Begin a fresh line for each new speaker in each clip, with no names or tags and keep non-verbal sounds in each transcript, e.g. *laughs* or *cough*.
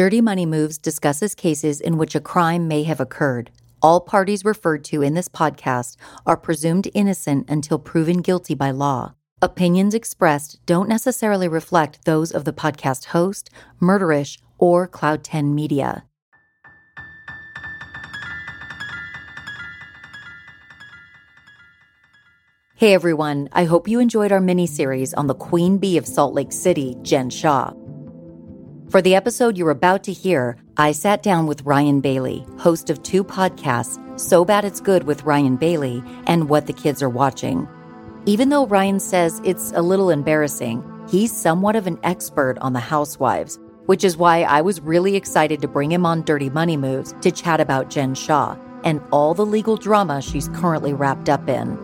Dirty Money Moves discusses cases in which a crime may have occurred. All parties referred to in this podcast are presumed innocent until proven guilty by law. Opinions expressed don't necessarily reflect those of the podcast host, Murderish, or Cloud 10 Media. Hey everyone, I hope you enjoyed our mini series on the Queen Bee of Salt Lake City, Jen Shah. For the episode you're about to hear, I sat down with Ryan Bailey, host of two podcasts, So Bad It's Good with Ryan Bailey and What the Kids Are Watching. Even though Ryan says it's a little embarrassing, he's somewhat of an expert on the housewives, which is why I was really excited to bring him on Dirty Money Moves to chat about Jen Shah and all the legal drama she's currently wrapped up in.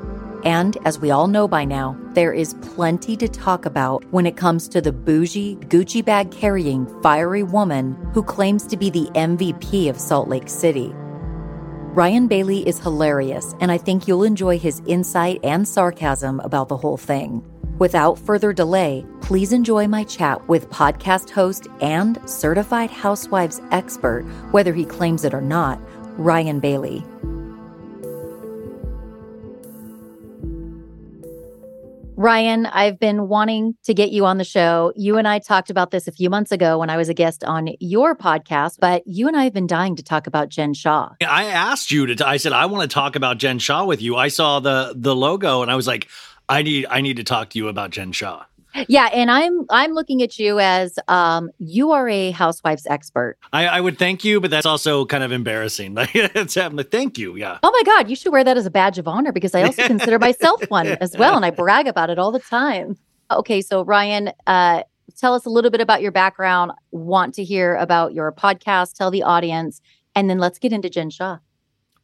And as we all know by now, there is plenty to talk about when it comes to the bougie, Gucci bag carrying, fiery woman who claims to be the MVP of Salt Lake City. Ryan Bailey is hilarious, and I think you'll enjoy his insight and sarcasm about the whole thing. Without further delay, please enjoy my chat with podcast host and certified housewives expert, whether he claims it or not, Ryan Bailey. Ryan, I've been wanting to get you on the show. You and I talked about this a few months ago when I was a guest on your podcast, but you and I have been dying to talk about Jen Shah.
I asked you to I said I want to talk about Jen Shah with you. I saw the the logo and I was like I need I need to talk to you about Jen Shah.
Yeah, and I'm I'm looking at you as um you are a housewives expert.
I, I would thank you, but that's also kind of embarrassing. *laughs* Like it's like thank you, yeah.
Oh my God, you should wear that as a badge of honor because I also *laughs* consider myself one as well, and I *laughs* brag about it all the time. Okay, so Ryan, uh, tell us a little bit about your background. Want to hear about your podcast? Tell the audience, and then let's get into Jen Shah.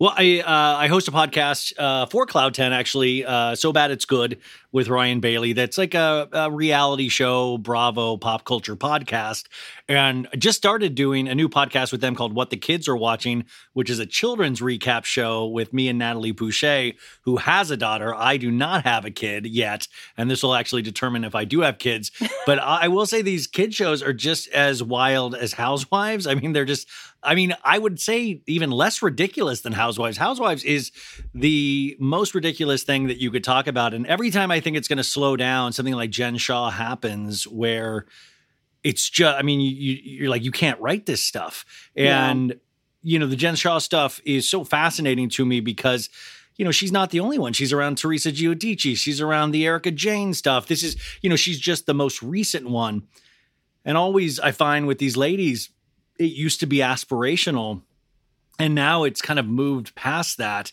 Well, I uh, I host a podcast uh, for Cloud Ten actually. Uh, so bad it's good with Ryan Bailey. That's like a, a, reality show, Bravo pop culture podcast, and I just started doing a new podcast with them called What the Kids Are Watching, which is a children's recap show with me and Natalie Boucher, who has a daughter. I do not have a kid yet, and this will actually determine if I do have kids. *laughs* but I will say these kid shows are just as wild as Housewives. I mean, they're just I mean, I would say even less ridiculous than Housewives. Housewives is the most ridiculous thing that you could talk about. And every time I think it's going to slow down, something like Jen Shah happens where it's just, I mean, you, are like, you can't write this stuff. And, yeah. you know, the Jen Shah stuff is so fascinating to me because you know, she's not the only one. She's around Teresa Giudice. She's around the Erica Jayne stuff. This is, you know, she's just the most recent one. And always I find with these ladies, it used to be aspirational and now it's kind of moved past that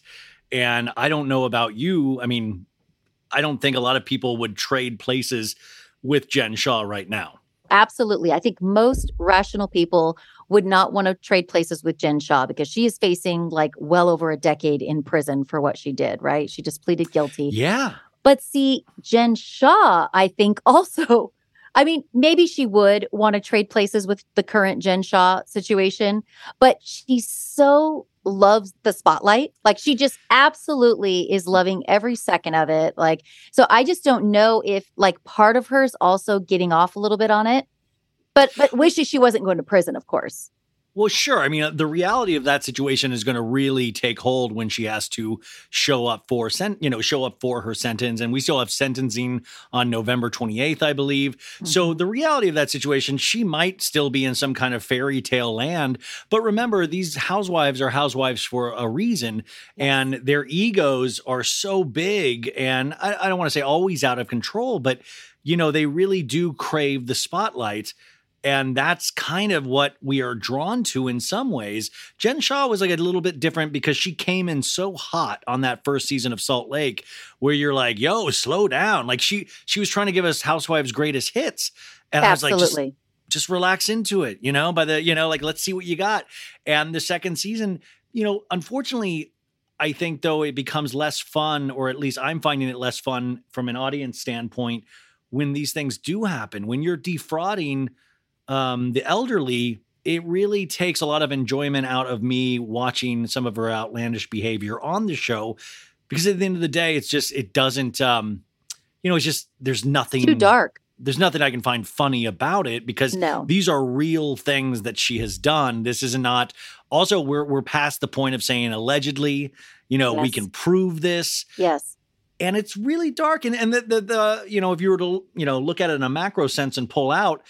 and i don't know about you i mean i don't think a lot of people would trade places with jen Shah right now.
Absolutely. I think most rational people would not want to trade places with jen Shah because she is facing like well over a decade in prison for what she did right? She just pleaded guilty.
Yeah.
But see jen Shah, i think *laughs* also I mean, maybe she would want to trade places with the current Jen Shah situation, but she's so loves the spotlight. Like she just absolutely is loving every second of it. Like, so I just don't know if like part of her is also getting off a little bit on it, but but *laughs* wishes she wasn't going to prison, of course.
Well, sure. I mean, uh, the reality of that situation is going to really take hold when she has to show up for sent, you know, show up for her sentence, and we still have sentencing on November 28th, I believe. Mm-hmm. So the reality of that situation, she might still be in some kind of fairy tale land. But remember, these housewives are housewives for a reason, and their egos are so big, and I, I don't want to say always out of control, but you know, they really do crave the spotlight. And that's kind of what we are drawn to in some ways. Jen Shah was like a little bit different because she came in so hot on that first season of Salt Lake, where you're like, yo, slow down. Like she she was trying to give us Housewives' greatest hits. And
Absolutely.
I was like, just, just relax into it, you know, by the, you know, like let's see what you got. And the second season, you know, unfortunately, I think though it becomes less fun, or at least I'm finding it less fun from an audience standpoint when these things do happen. When you're defrauding um, the elderly, it really takes a lot of enjoyment out of me watching some of her outlandish behavior on the show because at the end of the day, it's just, it doesn't, um, you know, it's just, there's nothing
too dark.
there's nothing I can find funny about it because
No.
these are real things that she has done. This is not. Also, we're we're past the point of saying allegedly. You know, we can prove this,
Yes.
and it's really dark. And and the, the the you know, if you were to you know look at it in a macro sense and pull out,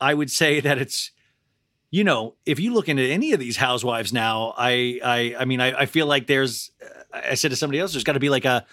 I would say that it's. You know, if you look into any of these housewives now, I, I, I mean, I, I feel like there's. I said to somebody else, there's got to be like a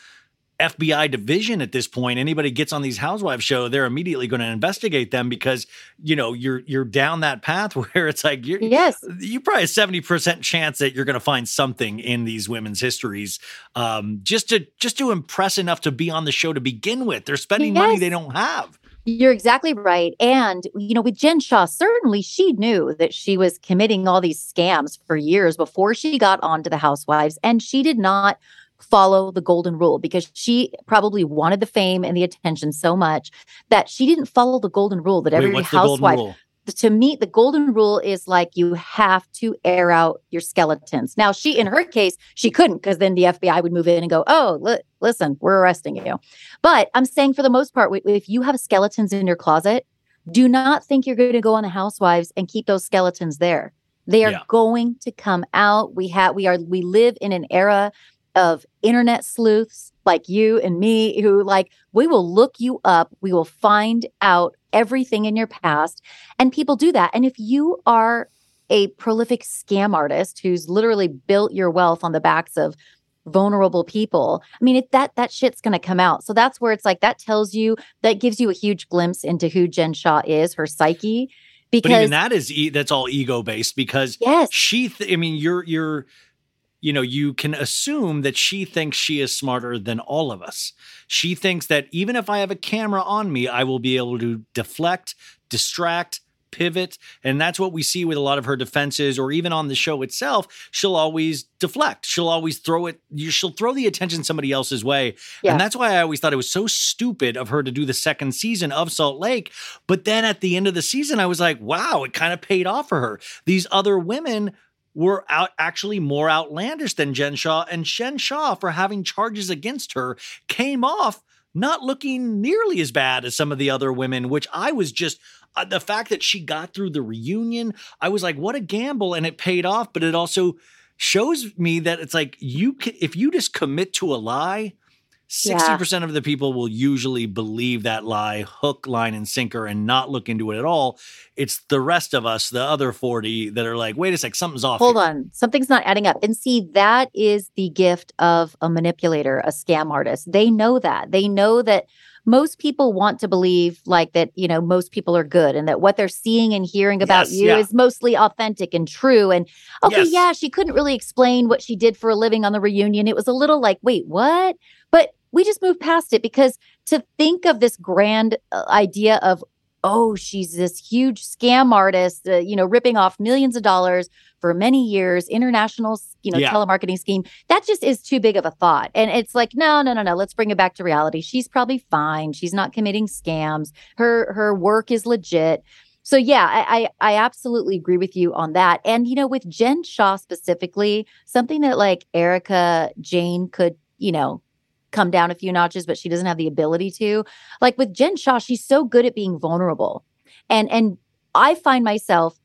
FBI division at this point. Anybody gets on these housewives show, they're immediately going to investigate them because you know you're you're down that path *laughs* where it's like you're
Yes.
you probably have seventy percent chance that you're going to find something in these women's histories, um, just to just to impress enough to be on the show to begin with. They're spending money they don't have.
You're exactly right. And, you know, with Jen Shah, certainly she knew that she was committing all these scams for years before she got onto the Housewives. And she did not follow the golden rule because she probably wanted the fame and the attention so much that she didn't follow the golden rule that every
Wait, golden
housewife? To meet the golden rule is like you have to air out your skeletons. Now, she, in her case, she couldn't because then the FBI would move in and go, "Oh, li- listen, we're arresting you." But I'm saying for the most part, if you have skeletons in your closet, do not think you're going to go on the Housewives and keep those skeletons there. They are
Yeah.
going to come out. We have, we are, we live in an era of internet sleuths like you and me who like we will look you up we will find out everything in your past and people do that. And if you are a prolific scam artist who's literally built your wealth on the backs of vulnerable people i mean it, that that shit's going to come out. So that's where it's like that tells you that gives you a huge glimpse into who jen shah is her psyche
But
because
even that is e- that's all ego based because
yes.
she th- i mean you're you're you know you can assume that she thinks she is smarter than all of us. She thinks that even if i have a camera on me i will be able to deflect distract pivot and that's what we see with a lot of her defenses or even on the show itself. She'll always deflect. She'll always throw it you she'll throw the attention somebody else's way.
Yeah.
and that's why i always thought it was so stupid of her to do the second season of salt lake. But then at the end of the season i was like wow it kind of paid off for her. These other women were out actually more outlandish than Jen Shah, and Shen Shah, for having charges against her, came off not looking nearly as bad as some of the other women, which I was just uh, the fact that she got through the reunion, I was like, what a gamble, and it paid off. But it also shows me that it's like you can, if you just commit to a lie. 60% of the people will usually believe that lie, hook, line, and sinker, and not look into it at all. It's the rest of us, the other 40, that are like, wait a sec, something's off.
Hold
here."
on. Something's not adding up. And see, that is the gift of a manipulator, a scam artist. They know that. They know that most people want to believe like that, you know, most people are good and that what they're seeing and hearing about
Yes,
you
yeah.
is mostly authentic and true. And okay,
Yes.
yeah, she couldn't really explain what she did for a living on the reunion. It was a little like, wait, what? But we just moved past it because to think of this grand uh, idea of, oh, she's this huge scam artist, uh, you know, ripping off millions of dollars for many years, international, you know,
Yeah.
telemarketing scheme. That just is too big of a thought. And it's like, no, no, no, no. Let's bring it back to reality. She's probably fine. She's not committing scams. Her her work is legit. So yeah, I, I I absolutely agree with you on that. And you know, with Jen Shah specifically, something that like Erica Jayne could, you know, come down a few notches, but she doesn't have the ability to. Like with Jen Shah, she's so good at being vulnerable. And and I find myself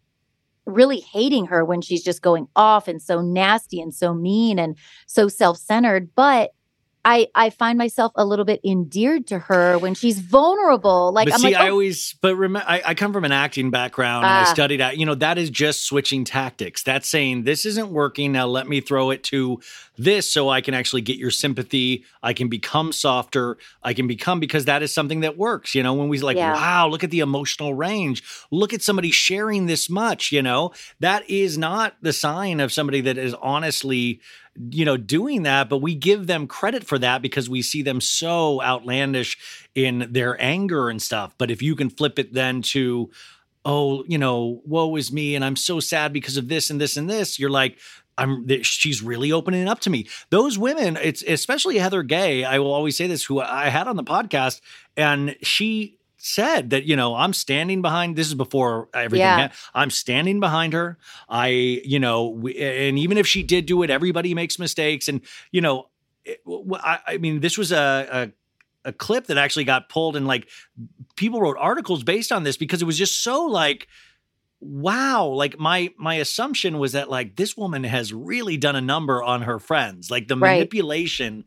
really hating her when she's just going off and so nasty and so mean and so self-centered but i i find myself a little bit endeared to her when she's vulnerable like
but
i'm
see,
like
I
oh,
always, but remember, I, I come from an acting background and I
Ah.
studied that. You know, that is just switching tactics. That's saying this isn't working. Now let me throw it to this so I can actually get your sympathy. I can become softer. I can become because that is something that works. You know, when we like,
Yeah.
wow, look at the emotional range. Look at somebody sharing this much. You know, that is not the sign of somebody that is honestly you know doing that but we give them credit for that because we see them so outlandish in their anger and stuff. But if you can flip it then to oh you know woe is me and i'm so sad because of this and this and this you're like i'm she's really opening up to me. Those women it's especially heather gay i will always say this who i had on the podcast and she said that you know i'm standing behind this is before everything
Yeah.
i'm standing behind her i you know we, and even if she did do it everybody makes mistakes and you know it- I, I mean this was a, a a clip that actually got pulled and like people wrote articles based on this because it was just so like wow like my my assumption was that like this woman has really done a number on her friends like the
Right.
manipulation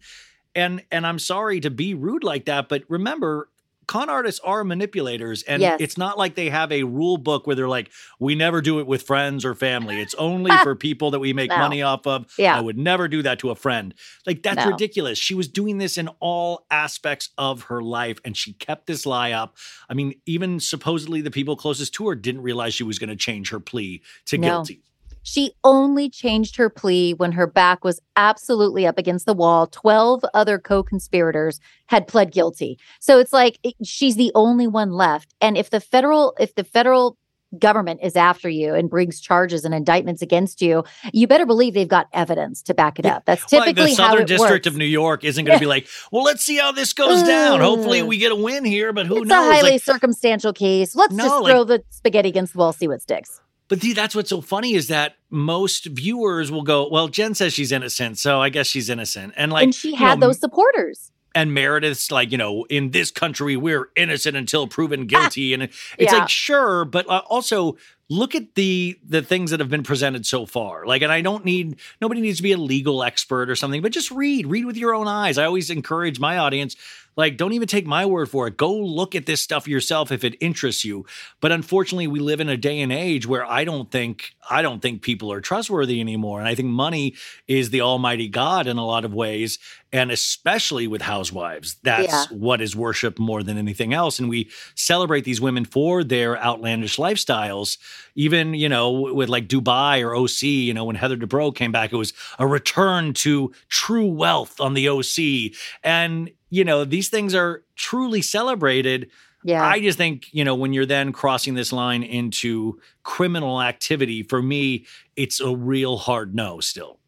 and and i'm sorry to be rude like that but remember con artists are manipulators and
Yes.
it's not like they have a rule book where they're like we never do it with friends or family it's only *laughs* for people that we make
No.
money off of
Yeah.
i would never do that to a friend like that's
No.
ridiculous she was doing this in all aspects of her life and she kept this lie up i mean even supposedly the people closest to her didn't realize she was going to change her plea to
No.
guilty
She only changed her plea when her back was absolutely up against the wall. 12 other co conspirators had pled guilty. So it's like it- she's the only one left. And if the federal, if the federal government is after you and brings charges and indictments against you, you better believe they've got evidence to back it up. That's typically Well,
the
how
southern
it
district
works.
of new york isn't going to be like *laughs* well let's see how this goes down hopefully
mm.
we get a win here but who
it's
knows
a highly
Like,
circumstantial case. Let's
No,
just
like-
throw the spaghetti against the wall, see what sticks.
But that's what's so funny is that most viewers will go, "Well, Jen says she's innocent, so I guess she's innocent." And like,
and she had
know,
those supporters.
and Meredith's like, you know, in this country we're innocent until proven *laughs* guilty, and it's
Yeah.
like, sure, but uh, also look at the the things that have been presented so far. Like, and I don't need nobody needs to be a legal expert or something, but just read, read with your own eyes. I always encourage my audience. Like, don't even take my word for it. Go look at this stuff yourself if it interests you. But unfortunately, we live in a day and age where I don't think I don't think people are trustworthy anymore. And I think money is the almighty God in a lot of ways, and especially with housewives. That's
Yeah.
what is worshipped more than anything else. And we celebrate these women for their outlandish lifestyles. Even, you know, with like Dubai or OC, you know, when Heather Dubrow came back, it was a return to true wealth on the OC. And, you know, these things are truly celebrated.
Yeah.
I just think, you know, when you're then crossing this line into criminal activity, for me, it's a real hard no still.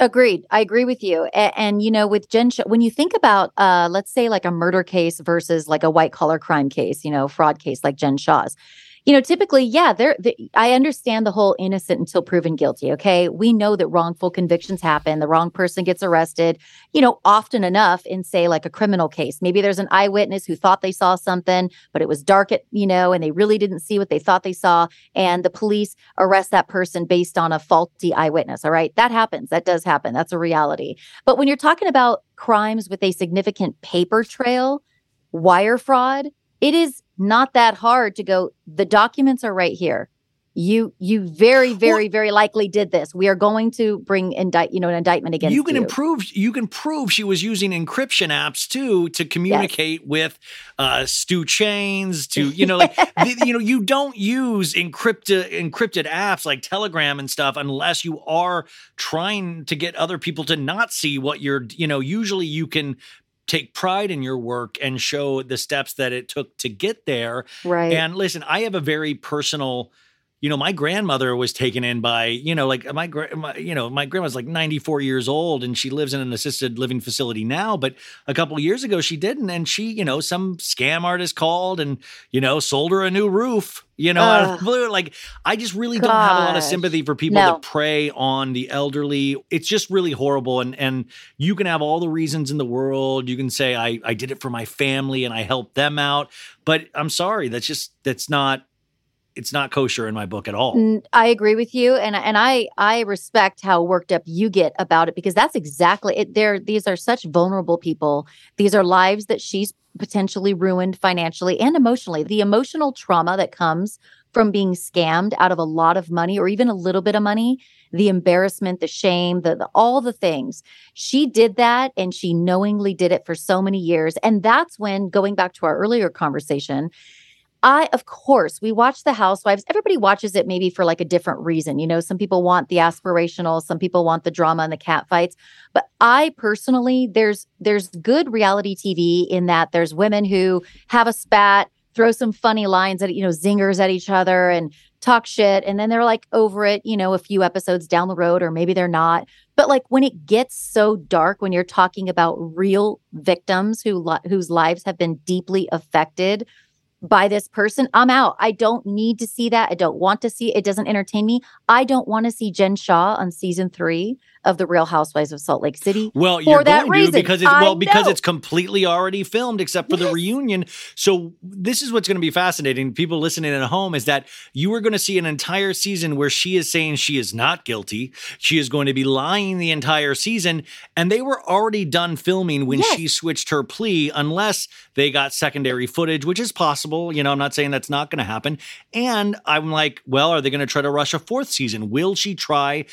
Agreed. I agree with you. And, and you know, with Jen, when you think about, uh, let's say like a murder case versus like a white collar crime case, you know, fraud case like Jen Shah's, you know, typically, yeah, there. The, I understand the whole innocent until proven guilty. Okay, we know that wrongful convictions happen. The wrong person gets arrested. You know, often enough in say like a criminal case. Maybe there's an eyewitness who thought they saw something, but it was dark at you know, and they really didn't see what they thought they saw, and the police arrest that person based on a faulty eyewitness. All right, that happens. That does happen. That's a reality. But when you're talking about crimes with a significant paper trail, wire fraud, it is not that hard to go the documents are right here. You you very very very likely did this. We are going to bring indict you know an indictment against
you
you.
can improve you can prove she was using encryption apps too to communicate with uh stu chains to you know like *laughs* the, you know you don't use encrypted encrypted apps like telegram and stuff unless you are trying to get other people to not see what you're you know usually you can take pride in your work and show the steps that it took to get there.
Right.
And listen, I have a very personal, you know, my grandmother was taken in by, you know, like my, my you know, my grandma's like 94 years old and she lives in an assisted living facility now, but a couple of years ago she didn't and she, you know, some scam artist called and, you know, sold her a new roof, you know, out of blue. like I just really don't have a lot of sympathy for people
No.
that prey on the elderly. It's just really horrible and and you can have all the reasons in the world. You can say I I did it for my family and I helped them out, but I'm sorry, that's just that's not it's not kosher in my book at all.
I agree with you, and and I I respect how worked up you get about it because that's exactly it. There, these are such vulnerable people. These are lives that she's potentially ruined financially and emotionally. The emotional trauma that comes from being scammed out of a lot of money or even a little bit of money, the embarrassment, the shame, the, the all the things. She did that, and she knowingly did it for so many years. And that's when, going back to our earlier conversation, I, of course, we watch The Housewives. Everybody watches it maybe for like a different reason. You know, some people want the aspirational, some people want the drama and the cat fights. But I personally, there's there's good reality TV in that there's women who have a spat, throw some funny lines at you know zingers at each other, and talk shit, and then they're like over it. You know, a few episodes down the road, or maybe they're not. But like when it gets so dark, when you're talking about real victims who li- whose lives have been deeply affected by this person, I'm out. I don't need to see that. I don't want to see it. It doesn't entertain me. I don't want to see Jen Shah on season three of the Real Housewives of Salt Lake City.
Well,
for
you're
that
going
reason.
to because it's
I
well because
know.
it's completely already filmed except for the reunion. So this is what's going to be fascinating. People listening at home is that you are going to see an entire season where she is saying she is not guilty. She is going to be lying the entire season, and they were already done filming when
Yes.
she switched her plea, unless they got secondary footage, which is possible. You know, I'm not saying that's not going to happen. And I'm like, well, are they going to try to rush a fourth season? Will she try?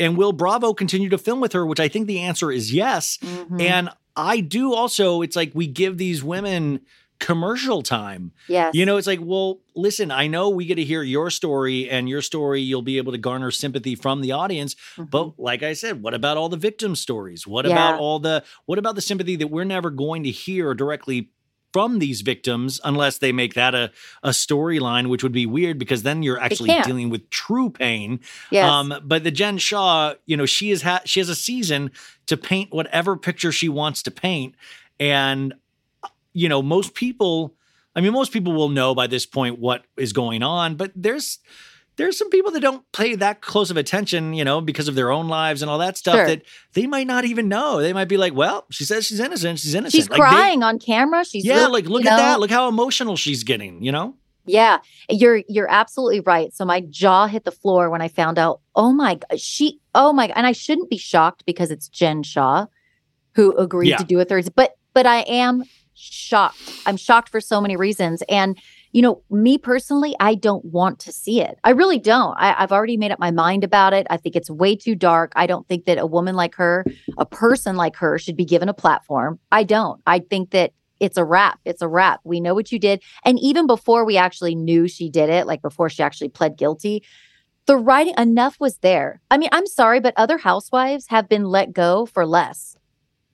And will Bravo continue to film with her? Which I think the answer is yes.
Mhm.
And I do also, it's like we give these women commercial time.
Yeah.
You know, it's like, well, listen, I know we get to hear your story and your story, you'll be able to garner sympathy from the audience.
Mhm.
But like I said, what about all the victim stories? What
Yeah.
about all the, what about the sympathy that we're never going to hear directly from these victims unless they make that a, a storyline, which would be weird because then you're actually dealing with true pain.
yes.
Um, but the Jen Shah, you know, she is ha- she has a season to paint whatever picture she wants to paint, and you know, most people, I mean, most people will know by this point what is going on, but there's there's some people that don't pay that close of attention, you know, because of their own lives and all that stuff
Sure.
that they might not even know. They might be like, "Well, she says she's innocent. She's innocent."
She's
Like, they-
crying on camera. She's
yeah,
look-
like look at
know?
that. Look how emotional she's getting. You know.
Yeah, you're you're absolutely right. So my jaw hit the floor when I found out. Oh my god, she. Oh my, and I shouldn't be shocked because it's Jen Shah who agreed
Yeah.
to do a third. But but I am shocked. I'm shocked for so many reasons. And you know, me personally, I don't want to see it. I really don't. I, I've already made up my mind about it. I think it's way too dark. I don't think that a woman like her, a person like her, should be given a platform. I don't. I think that it's a wrap. It's a wrap. We know what you did. And even before we actually knew she did it, like before she actually pled guilty, the writing enough was there. I mean, I'm sorry, but other housewives have been let go for less,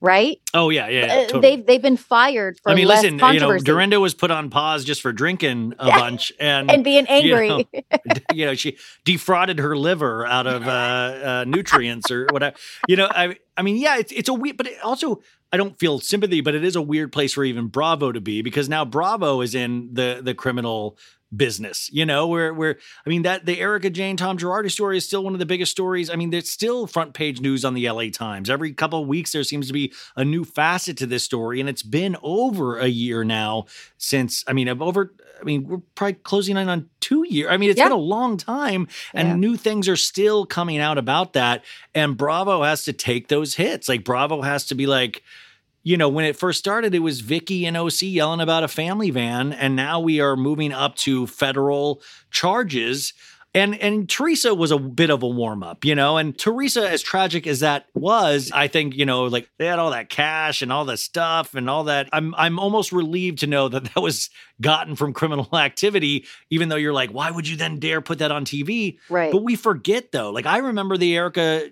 right?
Oh yeah, yeah. yeah,
Uh,
totally.
They've they've been fired for
I mean, listen, you know, Dorinda was put on pause just for drinking a
Yeah.
bunch, *laughs* and
and being angry. *laughs*
know, you know, she defrauded her liver out of uh, uh, nutrients or whatever. You know, I, I mean, yeah, it's it's a weird, but it also I don't feel sympathy, but it is a weird place for even Bravo to be because now Bravo is in the the criminal business. You know, where where I mean that the Erica Jayne Tom Girardi story is still one of the biggest stories. I mean, there's still front page news on the LA Times every couple of weeks. There seems to be a new facet to this story, and it's been over a year now since. I mean, over. I mean, we're probably closing in on two years. I mean, it's
Yeah.
been a long time, and
Yeah.
new things are still coming out about that. And Bravo has to take those hits. Like Bravo has to be like, you know, when it first started, it was Vicki and OC yelling about a family van, and now we are moving up to federal charges. And and Teresa was a bit of a warm up, you know. And Teresa, as tragic as that was, I think you know, like they had all that cash and all that stuff and all that. I'm I'm almost relieved to know that that was gotten from criminal *laughs* activity. Even though you're like, why would you then dare put that on TV?
right.
But we forget though. Like I remember the Erica.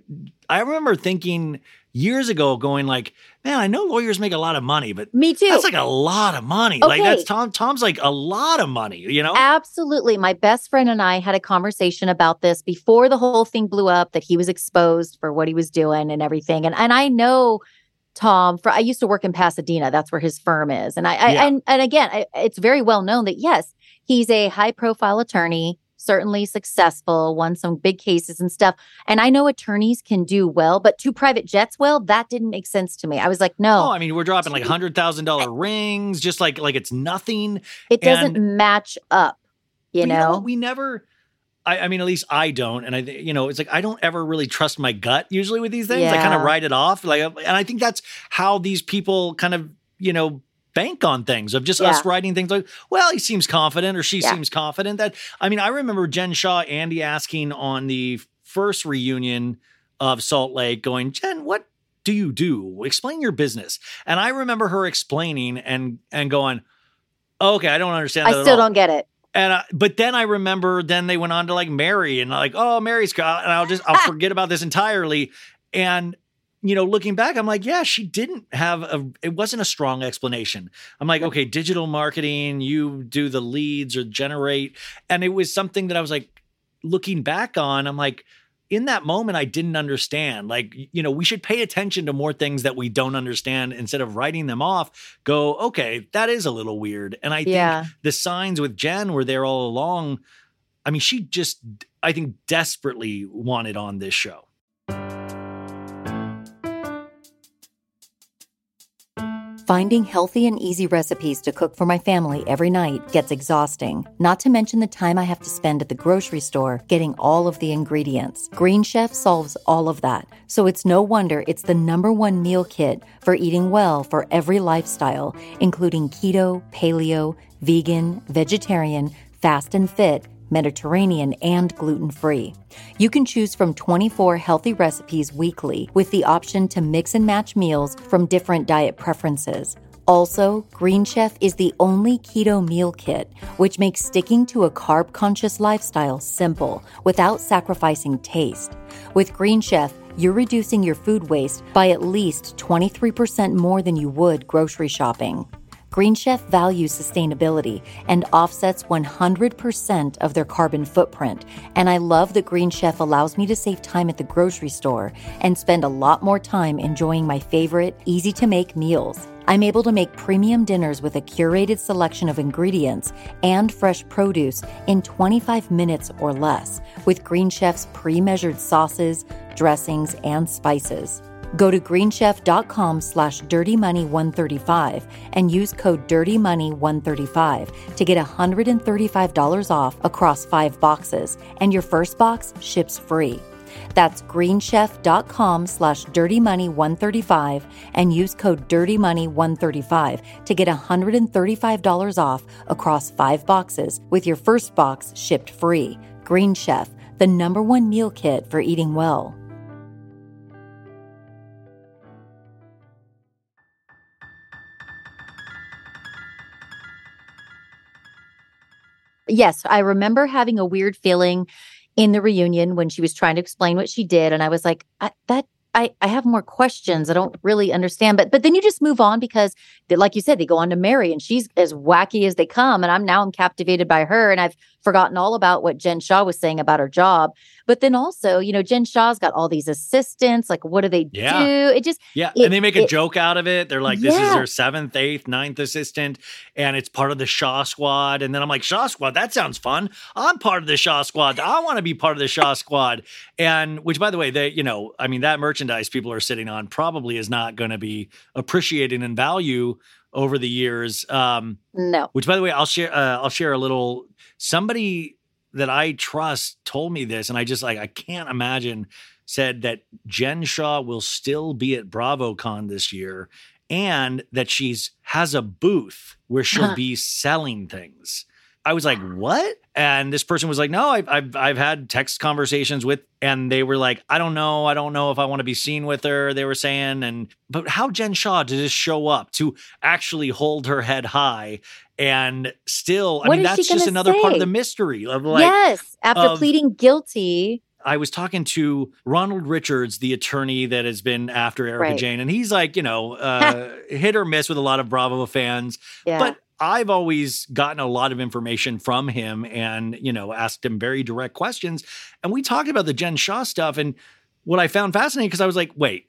I remember thinking years ago, going like, man, I know lawyers make a lot of money, but
Me too.
that's like a lot of money. Like that's Tom. Tom's like a lot of money. You know.
Absolutely. My best friend and I had a conversation about this before the whole thing blew up that he was exposed for what he was doing and everything. And and I know Tom for I used to work in Pasadena. That's where his firm is. And I, I
Yeah.
and and again, I, it's very well known that yes, he's a high profile attorney, certainly successful, won some big cases and stuff. And I know attorneys can do well, but two private jets well, that didn't make sense to me. I was like, no,
Oh, I mean, we're dropping like hundred thousand dollar rings, just like like it's nothing.
it doesn't match up. You
But
know?
we never. I, I mean, at least I don't, and I, you know, it's like I don't ever really trust my gut usually with these things. I kind of write it off, like, uh, and I think that's how these people kind of, you know, bank on things of just us writing things like, well, he seems confident or she
Yeah.
seems confident. That I mean, I remember Jen Shah, Andy asking on the first reunion of Salt Lake, going, Jen, what do you do? Explain your business. And I remember her explaining and and going, okay, I don't understand.
I still
all."
don't get it.
And I, but then I remember then they went on to like Mary and like oh Mary's got and I'll just I'll *laughs* forget about this entirely. And you know, looking back, I'm like, yeah, she didn't have a. It wasn't a strong explanation. I'm like, okay, digital marketing, you do the leads or generate, and it was something that I was like, looking back on, I'm like. In that moment, I didn't understand. Like, you know, we should pay attention to more things that we don't understand instead of writing them off. Go, okay, that is a little weird. And I think
Yeah.
the signs with Jen were there all along. I mean, she just, I think, desperately wanted on this show.
Finding healthy and easy recipes to cook for my family every night gets exhausting, not to mention the time I have to spend at the grocery store getting all of the ingredients. Green Chef solves all of that, so it's no wonder it's the number one meal kit for eating well for every lifestyle, including keto, paleo, vegan, vegetarian, fast and fit Mediterranean, and gluten free. You can choose from 24 healthy recipes weekly with the option to mix and match meals from different diet preferences. Also, Green Chef is the only keto meal kit, which makes sticking to a carb conscious lifestyle simple without sacrificing taste. With Green Chef, you're reducing your food waste by at least 23% more than you would grocery shopping. Green Chef values sustainability and offsets 100% of their carbon footprint. And I love that Green Chef allows me to save time at the grocery store and spend a lot more time enjoying my favorite, easy to make meals. I'm able to make premium dinners with a curated selection of ingredients and fresh produce in 25 minutes or less with Green Chef's pre measured sauces, dressings, and spices. Go to greenchef.com slash dirtymoney135 and use code dirtymoney135 to get $135 off across five boxes, and your first box ships free. That's greenchef.com slash dirtymoney135 and use code dirtymoney135 to get $135 off across five boxes with your first box shipped free. Green Chef, the number one meal kit for eating well. Yes, I remember having a weird feeling in the reunion when she was trying to explain what she did. And I was like, I, that I, I have more questions. I don't really understand. But but then you just move on because they, like you said, they go on to Mary and she's as wacky as they come. And I'm now I'm captivated by her. And I've forgotten all about what Jen Shah was saying about her job. But then also, you know, Jen Shah's got all these assistants. Like, what do they yeah. do? It just
yeah,
it,
and they make a it, joke out of it. They're like, "This yeah. is her seventh, eighth, ninth assistant, and it's part of the Shah Squad." And then I'm like, "Shah Squad? That sounds fun. I'm part of the Shah Squad. I want to be part of the Shah Squad." And which, by the way, they, you know, I mean, that merchandise people are sitting on probably is not going to be appreciated in value over the years. Um,
no.
Which, by the way, I'll share. Uh, I'll share a little. Somebody that I trust told me this, and I just like I can't imagine said that Jen Shah will still be at BravoCon this year, and that she's has a booth where she'll uh-huh. be selling things. I was like, what? And this person was like, no, I've, I've, I've had text conversations with, and they were like, I don't know. I don't know if I want to be seen with her. They were saying, and, but how Jen Shah did this show up to actually hold her head high and still, I
what
mean, that's just another
say?
part of the mystery of like,
yes, after
of,
pleading guilty.
I was talking to Ronald Richards, the attorney that has been after Erica right. Jayne, and he's like, you know, *laughs* uh, hit or miss with a lot of Bravo fans. Yeah. But I've always gotten a lot of information from him and, you know, asked him very direct questions. And we talked about the Jen Shah stuff. And what I found fascinating, because I was like, wait,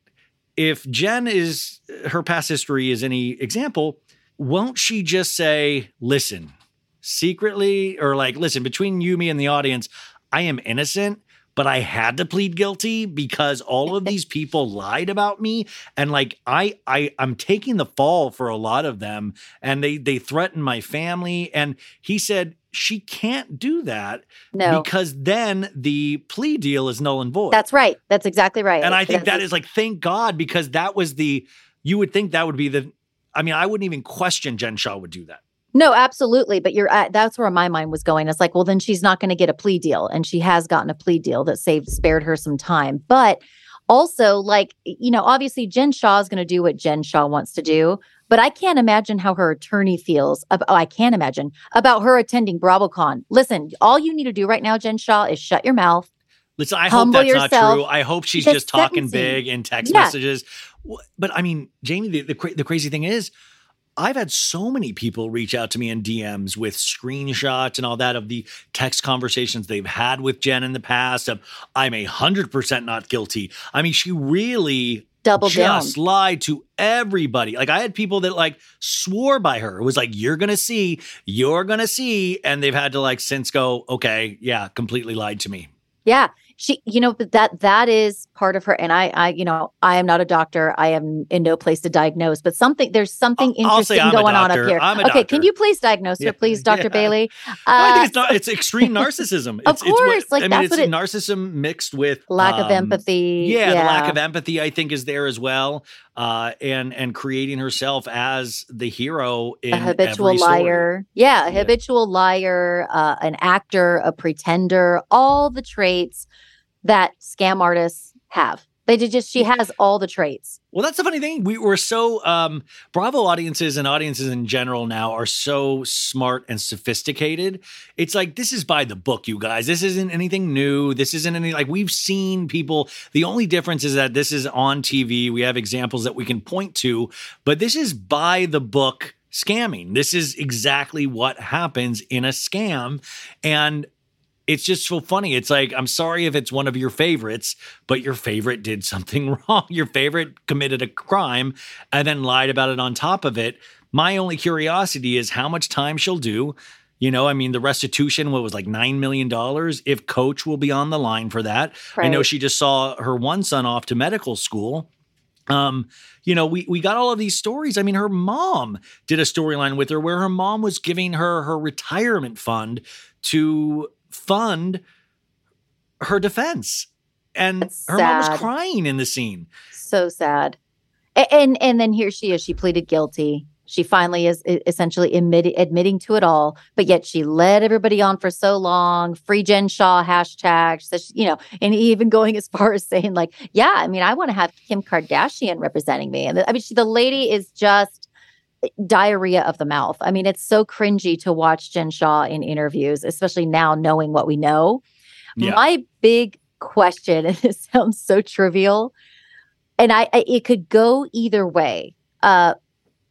if Jen is her past history is any example, won't she just say, listen, secretly, or like, listen, between you, me, and the audience, I am innocent but I had to plead guilty because all of these people lied about me and like I I I'm taking the fall for a lot of them and they they threatened my family and he said she can't do that
no.
because then the plea deal is null and void.
That's right. That's exactly right.
And I think That's that is like thank God because that was the you would think that would be the I mean I wouldn't even question Jen Shah would do that.
No, absolutely. But you're uh, that's where my mind was going. It's like, well, then she's not going to get a plea deal. And she has gotten a plea deal that saved spared her some time. But also, like, you know, obviously Jen Shah is going to do what Jen Shah wants to do. But I can't imagine how her attorney feels. About, oh, I can't imagine about her attending BravoCon. Listen, all you need to do right now, Jen Shah, is shut your mouth.
Listen, I hope that's yourself. not true. I hope she's just talking big in text yeah. messages. But I mean, Jami, the, the, the crazy thing is, I've had so many people reach out to me in DMs with screenshots and all that of the text conversations they've had with Jen in the past of I'm a hundred percent not guilty. I mean, she really
double
just
down.
lied to everybody. Like I had people that like swore by her. It was like, you're gonna see, you're gonna see. And they've had to like since go, okay, yeah, completely lied to me.
Yeah. She you know but that that is part of her and i i you know i am not a doctor i am in no place to diagnose but something there's something interesting going on up here
I'm a
okay
doctor.
can you please diagnose her
Yeah.
please dr *laughs*
Yeah.
bailey
No, I
uh,
think it's not. It's extreme *laughs* narcissism.
Of
It's, it's what-
course, like,
I mean,
that's
it's
what it-
narcissism mixed with
lack of
um,
empathy
Yeah, the lack of empathy, I think, is there as well, uh, and and creating herself as the hero in
a habitual liar. Yeah a
Yeah.
habitual liar uh, an actor a pretender all the traits that scam artists have they did just she has all the traits
Well, that's the funny thing. We were so um, Bravo audiences and audiences in general now are so smart and sophisticated. It's like this is by the book, you guys. This isn't anything new. This isn't any like we've seen people. The only difference is that this is on TV. We have examples that we can point to, but this is by the book scamming. This is exactly what happens in a scam, and it's just so funny. It's like, I'm sorry if it's one of your favorites, but your favorite did something *laughs* wrong. Your favorite committed a crime and then lied about it on top of it. My only curiosity is how much time she'll do. You know, I mean, the restitution, what was like $9 million, if coach will be on the line for that. I know she just saw her one son off to medical school. Um, you know, we we got all of these stories. I mean, her mom did a storyline with her where her mom was giving her her retirement fund to fund her defense. And
That's
her mom was crying in the scene.
so sad. A- and and then here she is. She pleaded guilty. She finally is essentially admit, admitting to it all but yet she led everybody on for so long. Free jen shah hashtag so she, you know and even going as far as saying like yeah i mean i want to have kim kardashian representing me. And i mean she, the lady is just diarrhea of the mouth i mean it's so cringy to watch jen shah in interviews especially now knowing what we know
Yeah.
my big question *laughs* and it sounds so trivial and I, I it could go either way. Uh,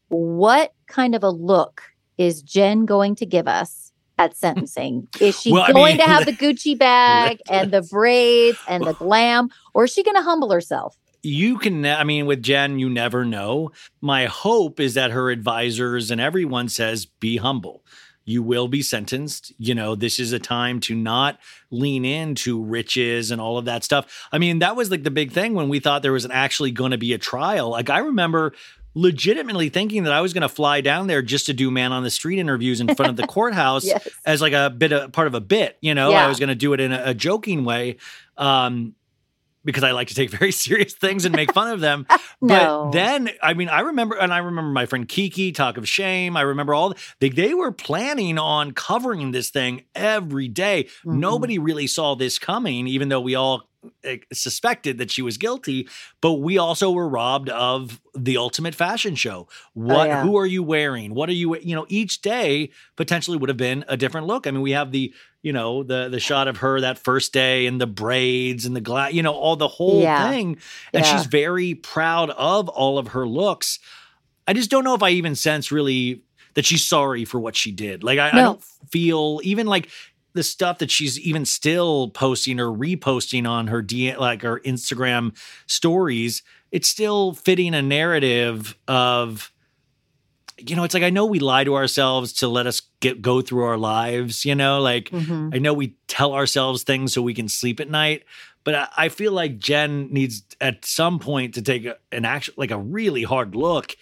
what kind of a look is Jen going to give us at sentencing? Is she
Well, I
going
mean,
to have the *laughs* Gucci bag and the braids and the *laughs* glam, or is she going to humble herself?
You can i mean with jen you never know. My hope is that her advisors and everyone says be humble. You will be sentenced. You know this is a time to not lean into riches and all of that stuff. I mean that was like the big thing when we thought there was actually going to be a trial. Like i remember legitimately thinking that i was going to fly down there just to do man on the street interviews in front of the *laughs* courthouse
Yes.
as like a bit of part of a bit, you know. I was going to do it in a, a joking way, um, because I like to take *laughs* very serious things and make fun of them. *laughs*
No.
But then, I mean, I remember, and I remember my friend Kiki talk of shame. I remember all they, they were planning on covering this thing every day.
Mhm.
Nobody really saw this coming, even though we all eh, suspected that she was guilty. But we also were robbed of the ultimate fashion show. What?
yeah.
Who are you wearing? What are you? You know, each day potentially would have been a different look. I mean, we have the you know the the shot of her that first day and the braids and the glass. You know, all the whole
Yeah.
thing, and
Yeah.
she's very proud of all of her looks. I just don't know if I even sense really that she's sorry for what she did. Like I, I don't feel even like the stuff that she's even still posting or reposting on her D like her Instagram stories. It's still fitting a narrative of you know, it's like I know we lie to ourselves to let us get go through our lives, you know, like
Mhm.
I know we tell ourselves things so we can sleep at night, but I, I feel like Jen needs at some point to take a, an action, like a really hard look,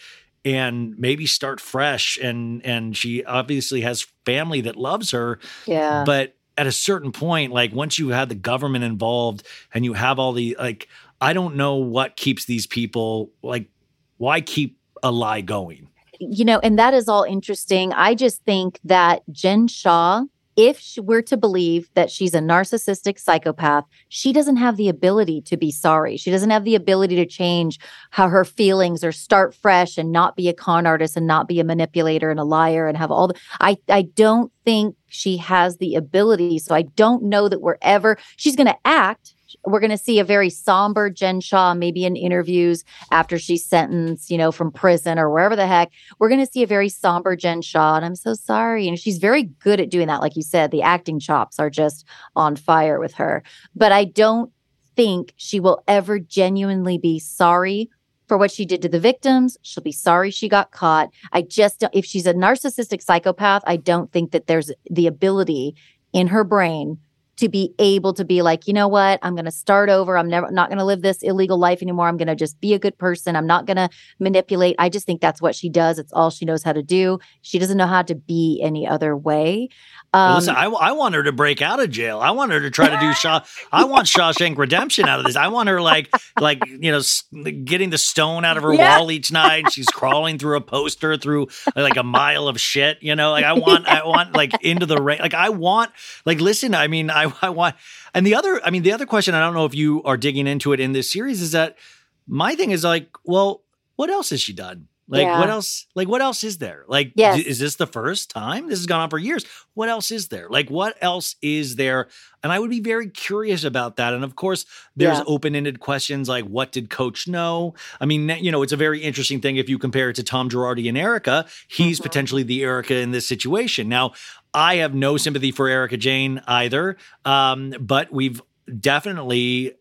and maybe start fresh. And and she obviously has family that loves her,
Yeah.
but at a certain point, like once you have the government involved and you have all the like, I don't know what keeps these people like. Why keep a lie going?
You know, and that is all interesting. I just think that Jen Shah, if she we're to believe that she's a narcissistic psychopath, she doesn't have the ability to be sorry. She doesn't have the ability to change how her feelings or start fresh and not be a con artist and not be a manipulator and a liar and have all the I I don't think she has the ability. So I don't know that we're ever she's gonna act. We're going to see a very somber Jen Shah, maybe in interviews after she's sentenced, you know, from prison or wherever the heck we're going to see a very somber Jen Shah. And I'm so sorry. And she's very good at doing that. Like you said, the acting chops are just on fire with her. But I don't think she will ever genuinely be sorry for what she did to the victims. She'll be sorry she got caught. I just don't, if she's a narcissistic psychopath, I don't think that there's the ability in her brain to be able to be like, you know what, I'm going to start over. I'm never not going to live this illegal life anymore. I'm going to just be a good person. I'm not going to manipulate. I just think that's what she does. It's all she knows how to do. She doesn't know how to be any other way.
Um, Listen, I, I want her to break out of jail. I want her to try to do Shaw. I *laughs* want Shawshank Redemption out of this. I want her like like you know getting the stone out of her yeah. wall each night. She's crawling through a poster through like a mile of shit. You know, like I want. I want like into the rain. Like I want like listen. I mean, I I want. And the other, I mean, the other question. I don't know if you are digging into it in this series. Is that my thing is like, well, what else has she done? Like yeah. what else? Like what else is there? Like yes. is this the first time? This has gone on for years. What else is there? Like what else is there? And I would be very curious about that. And of course, there's yeah. open-ended questions like what did coach know? I mean, you know, it's a very interesting thing if you compare it to Tom Girardi and Erica. He's mm-hmm. potentially the Erica in this situation. Now, I have no sympathy for Erika Jayne either. Um, but we've definitely,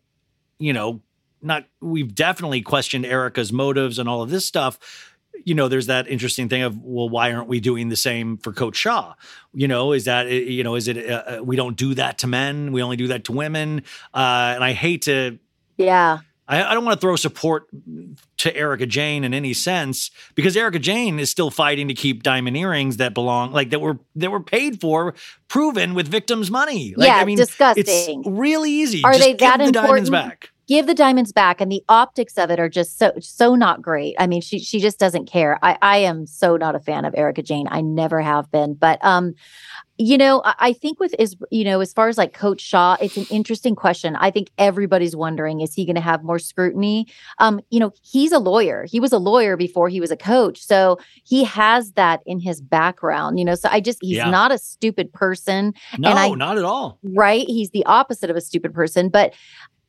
you know, not we've definitely questioned Erica's motives and all of this stuff you know, there's that interesting thing of, well, why aren't we doing the same for Coach Shah? You know, is that, you know, is it, uh, we don't do that to men, we only do that to women. Uh, and I hate to,
yeah.
I, I don't want to throw support to Erika Jayne in any sense because Erika Jayne is still fighting to keep diamond earrings that belong, like that were that were paid for, proven with victims' money. Like,
yeah,
I mean,
disgusting.
It's really easy.
Are
Just
they that
the
important?
diamonds back
give the diamonds back and the optics of it are just so so not great. I mean she she just doesn't care. I i am so not a fan of erika jayne. I never have been. But um you know I, I think with is you know as far as like coach shah it's an interesting question. I think everybody's wondering is he going to have more scrutiny? Um you know he's a lawyer. He was a lawyer before he was a coach. So he has that in his background you know? So i just he's yeah. not a stupid person
no
and I,
not at all.
Right? He's the opposite of a stupid person. But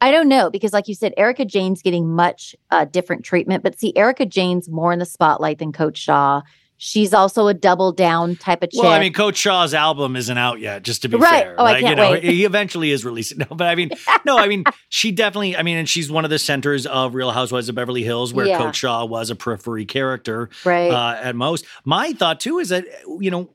I don't know because, like you said, Erika Jayne's getting much uh, different treatment. But see, Erika Jayne's more in the spotlight than Coach Shah. She's also a double down type of chick.
Well, I mean, Coach Shah's album isn't out yet, just to be
right.
fair.
Oh, like, I can't
you know,
wait.
he eventually is releasing. *laughs* No, but I mean, no, I mean, she definitely, I mean, and she's one of the centers of Real Housewives of Beverly Hills, where yeah. Coach Shah was a periphery character,
right?
Uh, at most. My thought too is that you know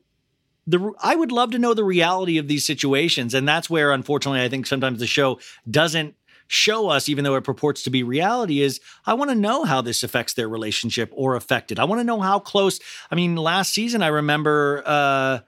the I would love to know the reality of these situations, and that's where, unfortunately, I think sometimes the show doesn't show us, even though it purports to be reality, is I want to know how this affects their relationship or affected. I want to know how close. I mean, last season I remember. uh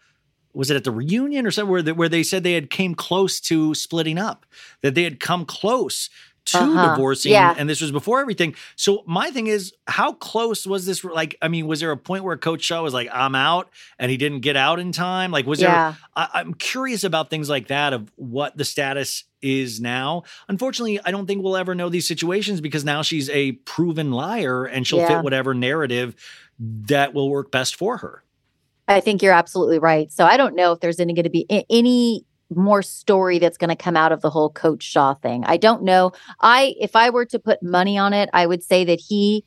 was it at the reunion or somewhere where they said they had came close to splitting up that they had come close to uh-huh. divorcing
yeah.
and this was before everything so my thing is how close was this like i mean was there a point where coach shah was like i'm out and he didn't get out in time like was
yeah.
there I, i'm curious about things like that of what the status is now. Unfortunately, I don't think we'll ever know these situations because now she's a proven liar and she'll yeah. fit whatever narrative that will work best for her.
I think you're absolutely right. So I don't know if there's any going to be any more story that's going to come out of the whole coach Shah thing. I don't know. I if I were to put money on it, I would say that he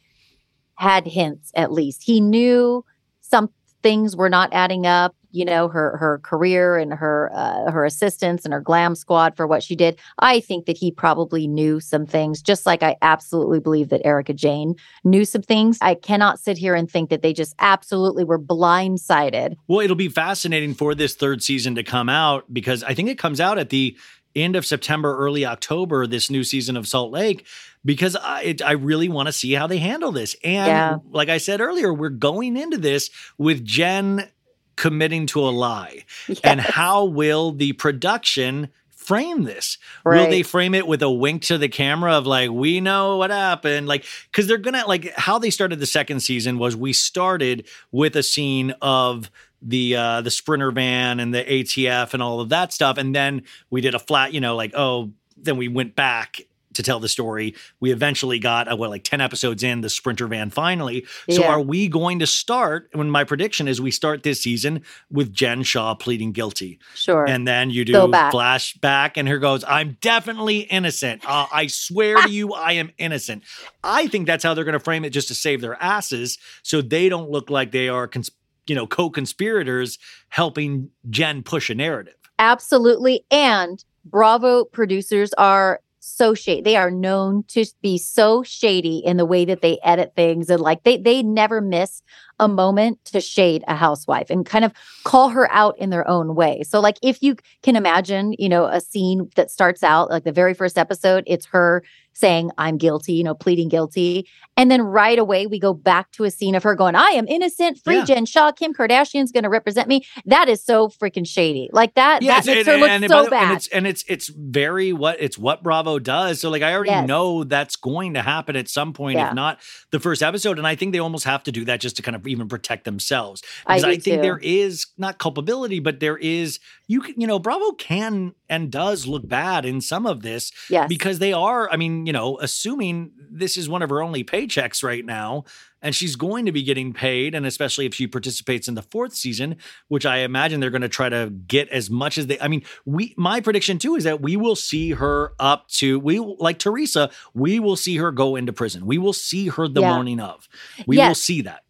had hints at least. He knew some things were not adding up you know her her career and her uh, her assistants and her glam squad for what she did. I think that he probably knew some things just like i absolutely believe that erika jayne knew some things. I cannot sit here and think that they just absolutely were blindsided.
Well it'll be fascinating for this third season to come out because i think it comes out at the end of September, early October, this new season of Salt Lake, because I, it, I really want to see how they handle this. And yeah. like I said earlier, we're going into this with Jen committing to a lie? Yes. And how will the production frame this? Right. Will they frame it with a wink to the camera of like, we know what happened? Like, because they're gonna like how they started the second season was we started with a scene of the uh the sprinter van and the ATF and all of that stuff. And then we did a flat, you know, like, oh, then we went back to tell the story. We eventually got uh, what like 10 episodes in the sprinter van finally. So yeah. are we going to start when my prediction is we start this season with Jen Shah pleading guilty.
Sure.
And then you do flashback and here goes I'm definitely innocent. Uh, I swear to *laughs* you I am innocent. I think that's how they're going to frame it just to save their asses so they don't look like they are cons- you know co-conspirators helping Jen push a narrative.
Absolutely and Bravo producers are so shady. They are known to be so shady in the way that they edit things and like they they never miss a moment to shade a housewife and kind of call her out in their own way. So, like, if you can imagine, you know, a scene that starts out like the very first episode, it's her saying, I'm guilty, you know, pleading guilty. And then right away, we go back to a scene of her going, I am innocent, free yeah. Jen Shah, Kim Kardashian's going to represent me. That is so freaking shady. Like that, yeah, that makes and, her look and, so bad.
And it's, and it's, it's very what, it's what Bravo does. So like, I already yes. know that's going to happen at some point, yeah. if not the first episode. And I think they almost have to do that just to kind of even protect themselves. Because I, I think too. there is not culpability, but there is, you can, you know, Bravo can and does look bad in some of this
yes.
because they are, I mean, you know, assuming this is one of her only paychecks right now and she's going to be getting paid and especially if she participates in the fourth season which i imagine they're going to try to get as much as they i mean we my prediction too is that we will see her up to we like teresa we will see her go into prison we will see her the yeah. morning of we yes. will see that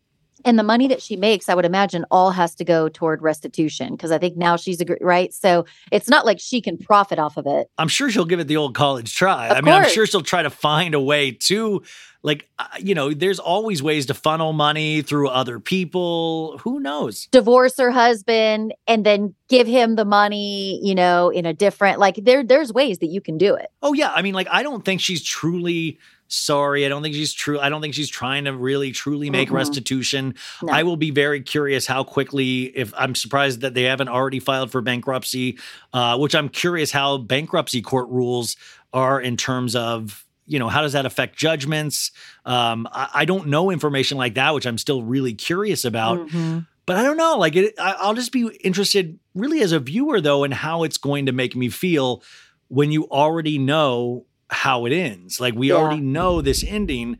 and the money that she makes i would imagine all has to go toward restitution because i think now she's a right? So it's not like she can profit off of it.
I'm sure she'll give it the old college try. Of i mean i'm sure she'll try to find a way to like uh, you know there's always ways to funnel money through other people. Who knows?
Divorce her husband and then give him the money you know in a different like there there's ways that you can do it.
Oh yeah. I mean like i don't think she's truly sorry. I don't think she's true. I don't think she's trying to really truly make mm-hmm. restitution. No. I will be very curious how quickly, if I'm surprised that they haven't already filed for bankruptcy, uh, which I'm curious how bankruptcy court rules are in terms of you know how does that affect judgments um, I, I, don't know information like that which i'm still really curious about mm-hmm. but i don't know like it, I, i'll just be interested really as a viewer though in how it's going to make me feel when you already know how it ends. Like we yeah. already know this ending.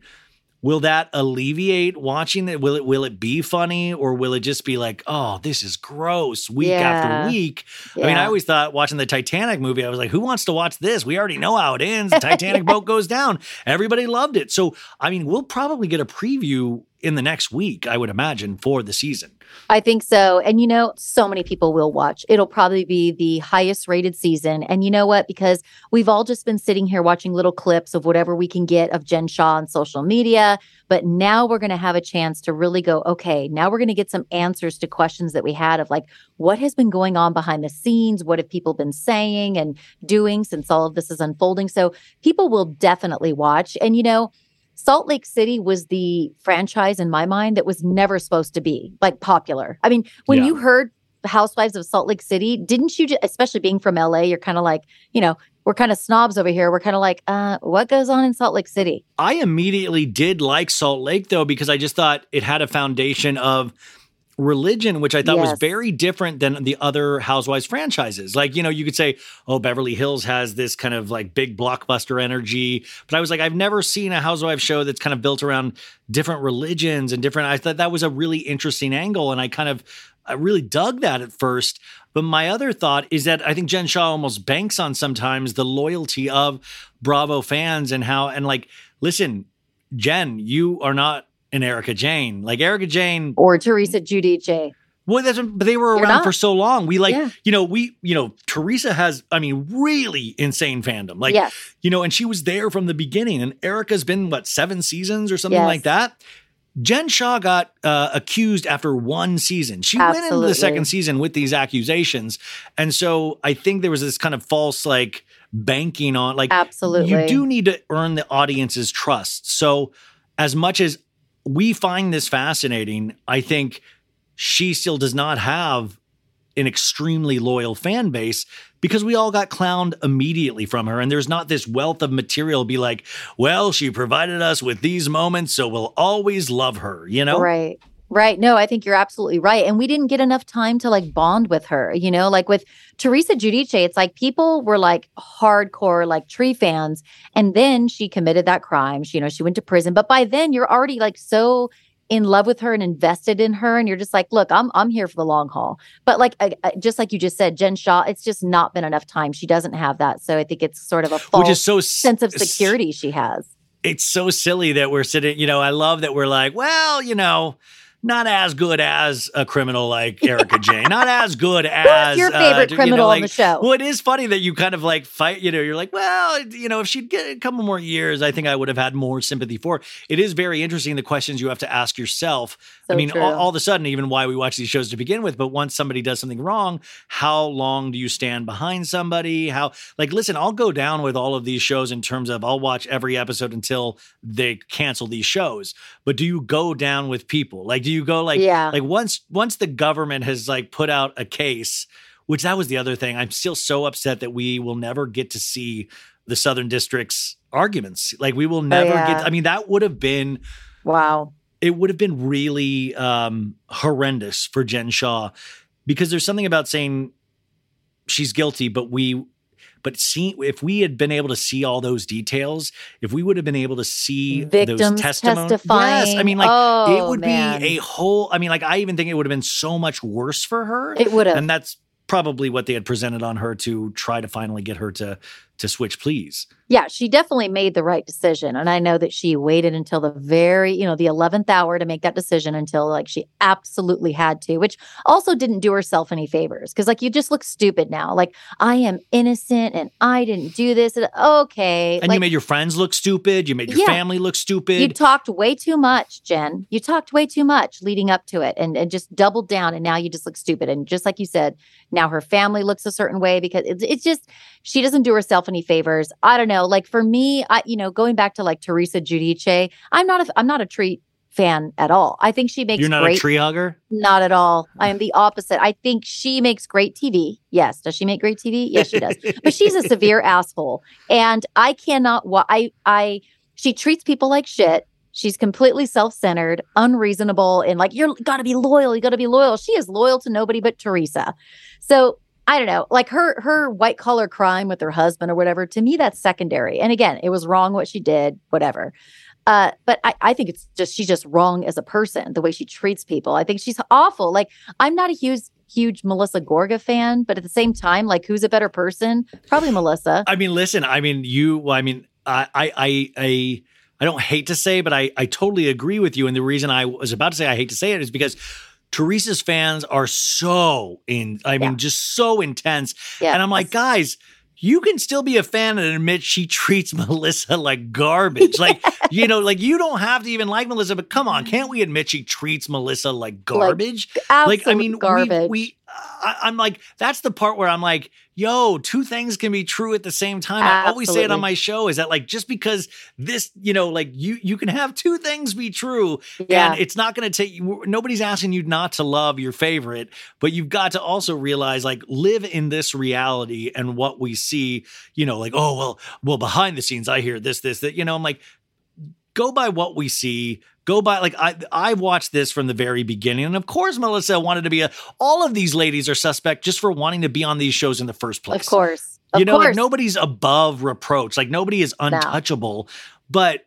Will that alleviate watching it? Will it will it be funny or will it just be like, oh, this is gross week yeah. after week? Yeah. I mean, I always thought watching the Titanic movie, I was like, who wants to watch this? We already know how it ends. The *laughs* Titanic boat goes down. Everybody loved it. So, I mean, we'll probably get a preview in the next week, I would imagine, for the season.
I think so. And you know, so many people will watch. It'll probably be the highest rated season. And you know what? Because we've all just been sitting here watching little clips of whatever we can get of Jen Shah on social media. But now we're going to have a chance to really go, okay, now we're going to get some answers to questions that we had of like, what has been going on behind the scenes? What have people been saying and doing since all of this is unfolding? So people will definitely watch. And you know, Salt Lake City was the franchise in my mind that was never supposed to be like popular. I mean, when yeah. you heard Housewives of Salt Lake City, didn't you, just, especially being from LA, you're kind of like, you know, we're kind of snobs over here. We're kind of like, uh, what goes on in Salt Lake City?
I immediately did like Salt Lake though, because I just thought it had a foundation of religion, which I thought yes. was very different than the other Housewives franchises. Like, you know, you could say, oh, Beverly Hills has this kind of like big blockbuster energy. But I was like, I've never seen a Housewives show that's kind of built around different religions and different. I thought that was a really interesting angle. And I kind of, I really dug that at first. But my other thought is that I think Jen Shah almost banks on sometimes the loyalty of Bravo fans and how, and like, listen, Jen, you are not and Erika Jayne. Like Erika Jayne
or Teresa Giudice.
Well, that's but they were around for so long. We like, yeah. you know, we, you know, Teresa has, I mean, really insane fandom. Like, yes. you know, and she was there from the beginning. And Erica's been what seven seasons or something yes. like that. Jen Shah got uh, accused after one season. She Absolutely. went into the second season with these accusations, and so I think there was this kind of false like banking on like.
Absolutely,
you do need to earn the audience's trust. So as much as we find this fascinating. I think she still does not have an extremely loyal fan base because we all got clowned immediately from her. And there's not this wealth of material be like, well, she provided us with these moments, so we'll always love her, you know?
Right. Right. No, I think you're absolutely right. And we didn't get enough time to like bond with her, you know, like with Teresa Giudice, it's like people were like hardcore, like tree fans. And then she committed that crime. She, you know, she went to prison. But by then you're already like so in love with her and invested in her and you're just like look i'm i'm here for the long haul but like I, I, just like you just said jen shah it's just not been enough time she doesn't have that so i think it's sort of a false Which is so sense of security she has
it's so silly that we're sitting you know i love that we're like well you know not as good as a criminal like Erika Jayne, *laughs* not as good as
your favorite
uh,
criminal
you know, like,
on the show.
Well, it is funny that you kind of like fight. You know, you're like, well, you know, if she'd get a couple more years, I think I would have had more sympathy for. Her. It is very interesting the questions you have to ask yourself.
So
I mean, all, all of a sudden, even why we watch these shows to begin with. But once somebody does something wrong, how long do you stand behind somebody? How like listen, I'll go down with all of these shows in terms of I'll watch every episode until they cancel these shows. But do you go down with people? Like, do you go like
Yeah.
like once once the government has like put out a case, which that was the other thing. I'm still so upset that we will never get to see the Southern District's arguments. Like we will never
Oh, yeah.
get. I mean, that would have been
Wow.
it would have been really um, horrendous for Jen Shah because there's something about saying she's guilty, but we, but see, if we had been able to see all those details, if we would have been able to see
Victims
those testimonies,
testifying.
yes, I mean, like
Oh,
it would oh,
man.
be a whole. I mean, like I even think it would have been so much worse for her,
It would have.
and that's probably what they had presented on her to try to finally get her to to switch pleas.
yeah, she definitely made the right decision. And I know that she waited until the very, you know, the 11th hour to make that decision until like she absolutely had to, which also didn't do herself any favors. Cause like you just look stupid now. Like I am innocent and I didn't do this. And, okay.
And
like,
you made your friends look stupid. You made your
Yeah.
family look stupid.
you talked way too much, Jen. You talked way too much leading up to it and, and just doubled down. And now you just look stupid. And just like you said, now her family looks a certain way because it's, it's just, she doesn't do herself any favors. I don't know. Like for me, I, you know, going back to like Teresa Giudice, I'm not a, I'm not a treat fan at all. I think she makes
You're not
great
a tree hugger.
not at all. I am the *laughs* opposite. I think she makes great TV. Yes. Does she make great TV? Yes, she does. but she's a severe *laughs* asshole. And I cannot wa- I I she treats people like shit. She's completely self-centered, unreasonable, and like you're gotta be loyal. You gotta be loyal. She is loyal to nobody but Teresa. So I don't know, like her her white collar crime with her husband or whatever. To me, that's secondary. And again, it was wrong what she did, whatever. Uh, but I, I think it's just she's just wrong as a person, the way she treats people. I think she's awful. Like I'm not a huge huge Melissa Gorga fan, but at the same time, like who's a better person? Probably Melissa.
I mean, listen. I mean, you. well, I mean, I, I, I, I, I don't hate to say, but I, I totally agree with you. And the reason I was about to say I hate to say it is because Teresa's fans are so in. I mean,
Yeah.
just so intense.
Yeah.
And I'm like, guys. You can still be a fan and admit she *laughs* treats Melissa like garbage. Like, *laughs* you know, like you don't have to even like Melissa, but come on, can't we admit she treats Melissa like garbage?
absolute
like I mean,
garbage.
We, we I, I'm like, that's the part where I'm like, yo, two things can be true at the same time. I always say it on my show is that like just because this, you know, like you you can have two things be true,
yeah.
and it's not going to take. Nobody's asking you not to love your favorite, but you've got to also realize like live in this reality and what we see. You know, like oh well, well behind the scenes, I hear this, this, that. You know, I'm like, go by what we see. Go by like i i watched this from the very beginning and of course melissa wanted to be a all of these ladies are suspect just for wanting to be on these shows in the first place.
of course. Of
you know
course.
like nobody's above reproach. Like nobody is untouchable. But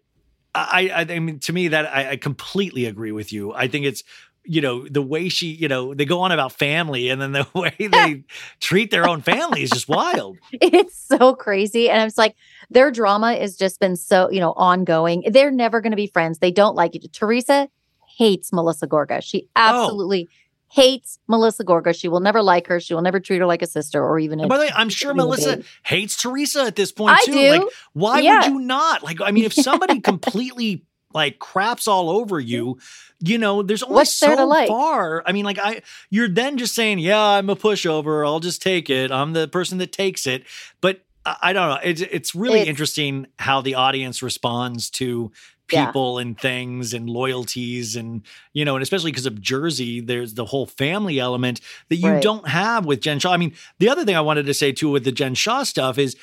i i, I mean to me that I, I completely agree with you. I think it's you know the way she you know they go on about family and then the *laughs* way *laughs* they treat their own family is just wild
it's so crazy. And I was like, their drama has just been so, you know, ongoing. They're never going to be friends. They don't like each Teresa hates Melissa Gorga. She
Oh.
absolutely hates Melissa Gorga. She will never like her. She will never treat her like a sister or even
and by the way i'm sure melissa hates teresa at this point
I
too
do.
like why
Yeah.
would you not like i mean if somebody *laughs* completely like craps all over you you know there's only
What's
so
like?
far i mean like i you're then just saying yeah i'm a pushover i'll just take it i'm the person that takes it but i, I don't know it's, it's really
It's-
interesting how the audience responds to
Yeah.
people and things and loyalties and you know and especially because of jersey there's the whole family element that you
Right.
don't have with jen shah i mean the other thing i wanted to say too with the jen shah stuff is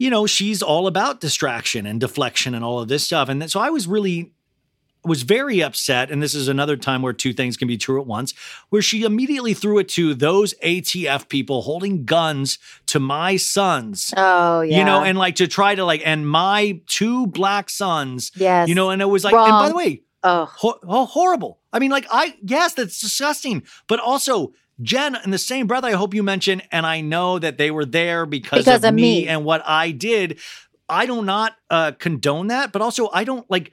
you know she's all about distraction and deflection and all of this stuff. And so i was really was very upset and this is another time where two things can be true at once where she immediately threw it to those atf people holding guns to my sons.
Oh yeah.
you know and like to try to like and my two black sons
yes.
you know and it was like and by the way
oh
ho- oh, horrible. I mean like i yes that's disgusting but also jen in the same breath i hope you mention and i know that they were there because,
Because
of,
of
me
me.
and what i did i do not uh condone that but also i don't like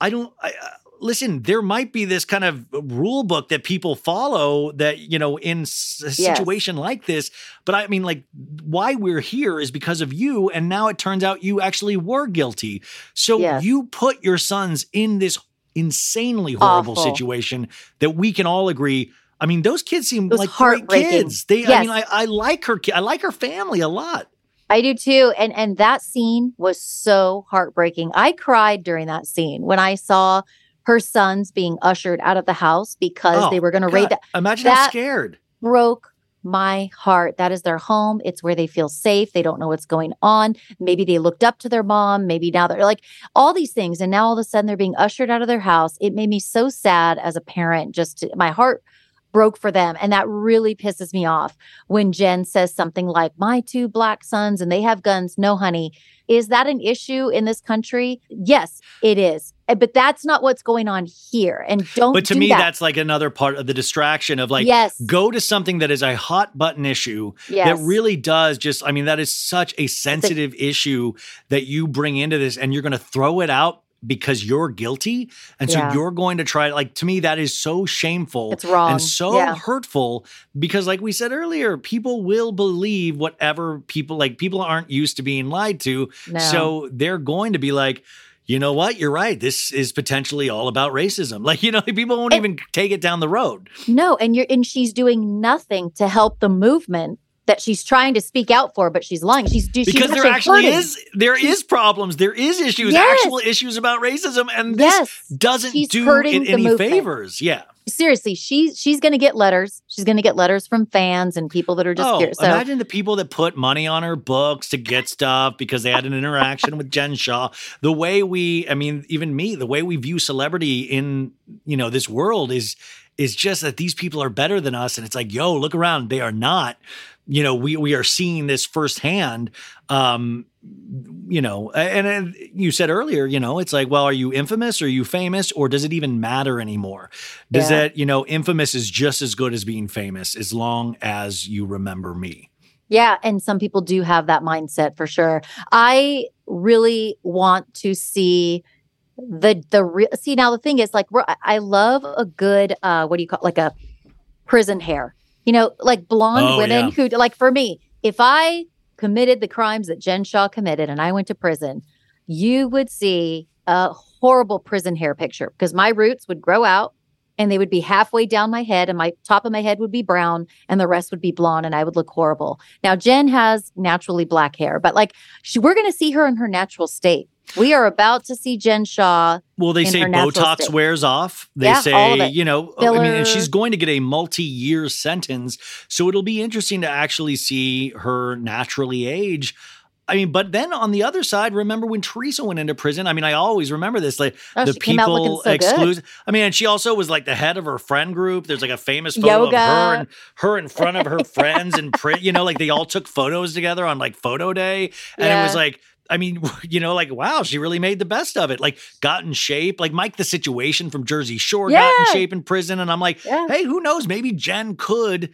i don't I, uh, listen, there might be this kind of rule book that people follow that, you know, in a situation yes. like this. But I mean, like, why we're here is because of you. And now it turns out you actually were guilty. So yes. you put your sons in this insanely horrible Awful. situation that we can all agree. I mean, those kids seem like great kids. They, yes. I mean, I, I like her. I like her family a lot.
I do too. And and that scene was so heartbreaking. I cried during that scene when I saw her sons being ushered out of the house because oh, they were going to raid that.
Imagine
that
how scared.
Broke my heart. That is their home. It's where they feel safe. They don't know what's going on. Maybe they looked up to their mom. Maybe now they're like all these things. And now all of a sudden they're being ushered out of their house. It made me so sad as a parent. Just to, my heart broke for them. And that really pisses me off when Jen says something like, My two black sons and they have guns. No, honey. Is that an issue in this country? Yes, it is. Eh, but that's not what's going on here. And don't.
But to
do
me,
that.
that's like another part of the distraction of like, yes. go to something that is a hot button issue yes. that really does just. I mean, that is such a sensitive a- issue that you bring into this, and you're going to throw it out because you're guilty and so yeah. you're going to try like to me that is so shameful
it's wrong.
and so yeah. hurtful because like we said earlier people will believe whatever people like people aren't used to being lied to. No. so they're going to be like you know what? You're right. This is potentially all about racism. *laughs* Like you know people won't and, even take it down the road.
No and you're and she's doing nothing to help the movement that she's trying to speak out for, but she's lying. She's
because she's there actually is there she's, is problems, there is issues, yes. actual issues about racism, and this yes. doesn't she's do it any movement. favors. Yeah,
seriously, she's she's going to get letters. She's going to get letters from fans and people that are just. Oh,
so, imagine the people that put money on her books to get stuff because they had an interaction with Jen Shah. The way we, I mean, even me, the way we view celebrity in you know this world is is just that these people are better than us, and it's like, yo, look around, they are not you know we we are seeing this firsthand um you know and, and, you said earlier you know it's like well are you infamous? Or are you famous? Or does it even matter anymore? Does yeah. that you know infamous is just as good as being famous as long as you remember me.
Yeah and some people do have that mindset for sure. I really want to see the the re- see now the thing is like i love a good uh what do you call like a prison hair you know, like blonde oh, women yeah. who, like for me, if I committed the crimes that Jen Shah committed and I went to prison, you would see a horrible prison hair picture because my roots would grow out and they would be halfway down my head and my top of my head would be brown and the rest would be blonde and I would look horrible. Now Jen has naturally black hair, but like she, we're going to see her in her natural state. We are about to see Jen Shah.
Well, they say Botox state. wears off. They yeah, say, you know, Filler. I mean, and she's going to get a multi-year sentence, so it'll be interesting to actually see her naturally age. I mean, but then on the other side, remember when Teresa went into prison? I mean, I always remember this. Like
oh,
the people
so exclude.
I mean, and she also was like the head of her friend group. There's like a famous photo Yoga. of her and her in front of her friends and print. You know, like they all took photos together on like photo day, and yeah. it was like I mean, *laughs* you know, like wow, she really made the best of it. Like got in shape. Like Mike the Situation from Jersey Shore yeah. got in shape in prison, and I'm like, yeah. hey, who knows? Maybe Jen could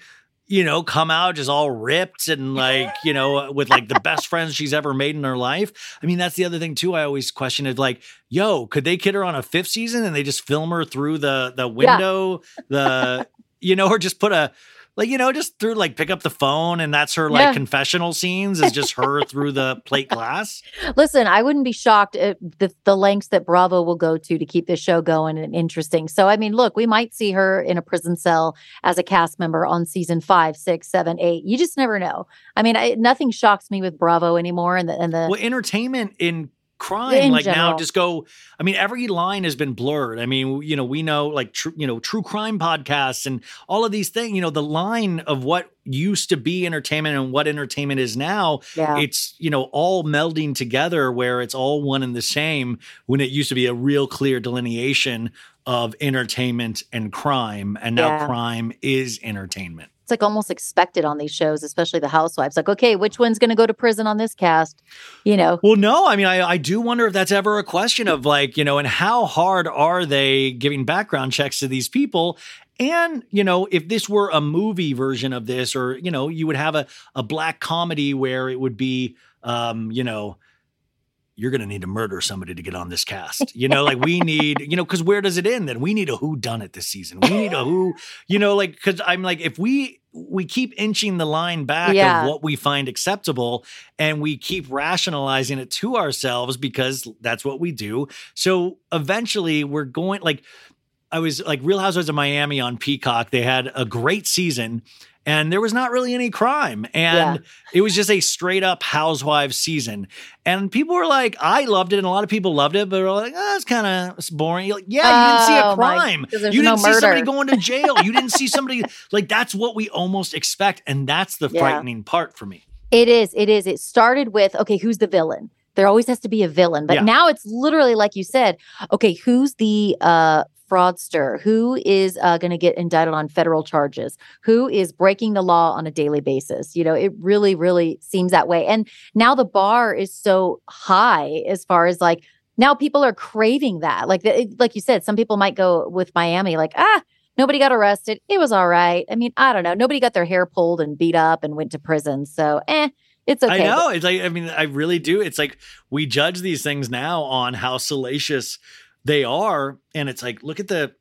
you know, come out just all ripped and like, you know, uh, with like the best *laughs* friends she's ever made in her life. I mean, that's the other thing too. I always question it like, yo, could they kid her on a fifth season and they just film her through the the window, yeah. the you know, or just put a like you know just through like pick up the phone and that's her like yeah. confessional scenes is just her through the plate glass? *laughs*
Listen i wouldn't be shocked at the, the lengths that bravo will go to to keep this show going and interesting. So i mean look we might see her in a prison cell as a cast member on season five six seven eight. You just never know. I mean I, nothing shocks me with bravo anymore and the and the
well entertainment in crime like general. now just go i mean every line has been blurred i mean you know we know like true you know true crime podcasts and all of these things you know the line of what used to be entertainment and what entertainment is now yeah. it's you know all melding together where it's all one and the same when it used to be a real clear delineation of entertainment and crime and now yeah. crime is entertainment
like almost expected on these shows, especially the housewives. Like, okay, which one's going to go to prison on this cast? You know?
Well, no, I mean, I, I do wonder if that's ever a question of like, you know, and how hard are they giving background checks to these people? And, you know, if this were a movie version of this, or, you know, you would have a, a black comedy where it would be, um, you know, you're going to need to murder somebody to get on this cast. You know, like we need, you know, because where does it end then? We need a who done it this season. We need a who, you know, like, because I'm like, if we, we keep inching the line back
Yeah.
of what we find acceptable and we keep rationalizing it to ourselves because that's what we do. So eventually we're going like I was like Real Housewives of Miami on Peacock. They had a great season and there was not really any crime and it was just a straight up housewives season and people were like i loved it and a lot of people loved it but were like oh, it's kind of boring You're like yeah you didn't see a
Oh, my-
crime
there's
you didn't see somebody going to jail you didn't see *laughs* somebody like that's what we almost expect and that's the
Yeah.
frightening part for me
It is. It is. It started with okay, who's the villain? There always has to be a villain, but
Yeah.
now it's literally like you said. Okay, who's the uh, fraudster? Who is uh, going to get indicted on federal charges? Who is breaking the law on a daily basis? You know, it really, really seems that way. And now the bar is so high as far as like now people are craving that. Like, the, it- like you said, some people might go with Miami, like ah. Nobody got arrested. It was all right. I mean, I don't know. Nobody got their hair pulled and beat up and went to prison. So, eh, it's okay.
I know. It's like I mean, I really do. It's like we judge these things now on how salacious they are, and it's like look at the.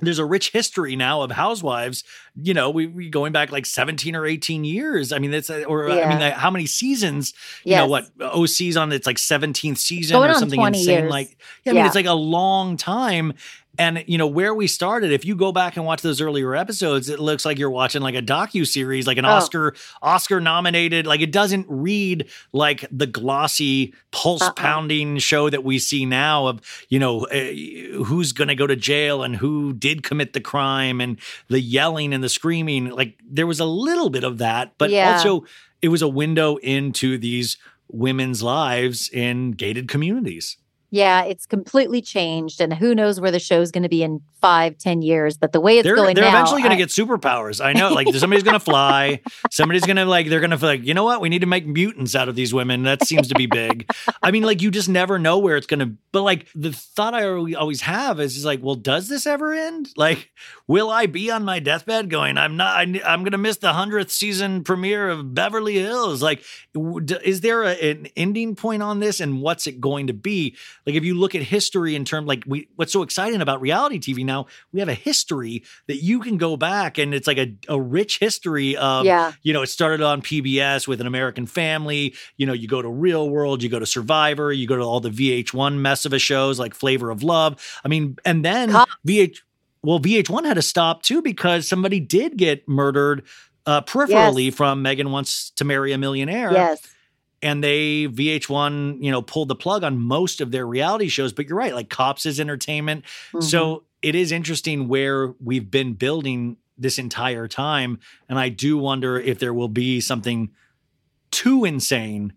There's a rich history now of housewives. You know, we, we going back like 17 or 18 years. I mean, that's uh, or I mean, like, how many seasons? You know what? OC's on its like 17th season
Going
or something insane.
years.
Like, yeah, I mean, it's like a long time. And you know where we started. If you go back and watch those earlier episodes, it looks like you're watching like a docu series, like an
Oh.
Oscar Oscar nominated. Like it doesn't read like the glossy pulse
Uh-uh.
pounding show that we see now of you know uh, who's going to go to jail and who did commit the crime and the yelling and the screaming. Like there was a little bit of that, but
Yeah.
also it was a window into these women's lives in gated communities.
Yeah, it's completely changed, and who knows where the show's going to be in five, ten years. But the way it's
they're
going
they're
now,
eventually going to get superpowers. I know, like somebody's going to fly. Somebody's going to like they're going to like you know what? We need to make mutants out of these women. That seems to be big. I mean, like you just never know where it's going to. But like the thought I always have is, is like, well, does this ever end? Like, will I be on my deathbed going, I'm not. I, I'm going to miss the hundredth season premiere of Beverly Hills? Like, w- d- is there a, an ending point on this, and what's it going to be? Like, if you look at history in terms, like we, what's so exciting about reality TV now, we have a history that you can go back and it's like a, a rich history of,
yeah,
you know, it started on PBS with an American family. You know, you go to Real World, you go to Survivor, you go to all the VH1 mess of a shows like Flavor of Love. I mean, and then
Cops.
VH, well, VH1 had to stop too because somebody did get murdered uh, peripherally from Megan Wants to Marry a Millionaire
yes,
and they VH1, you know, pulled the plug on most of their reality shows. But you're right, like Cops is entertainment.
Mhm.
So it is interesting where we've been building this entire time. And I do wonder if there will be something too insane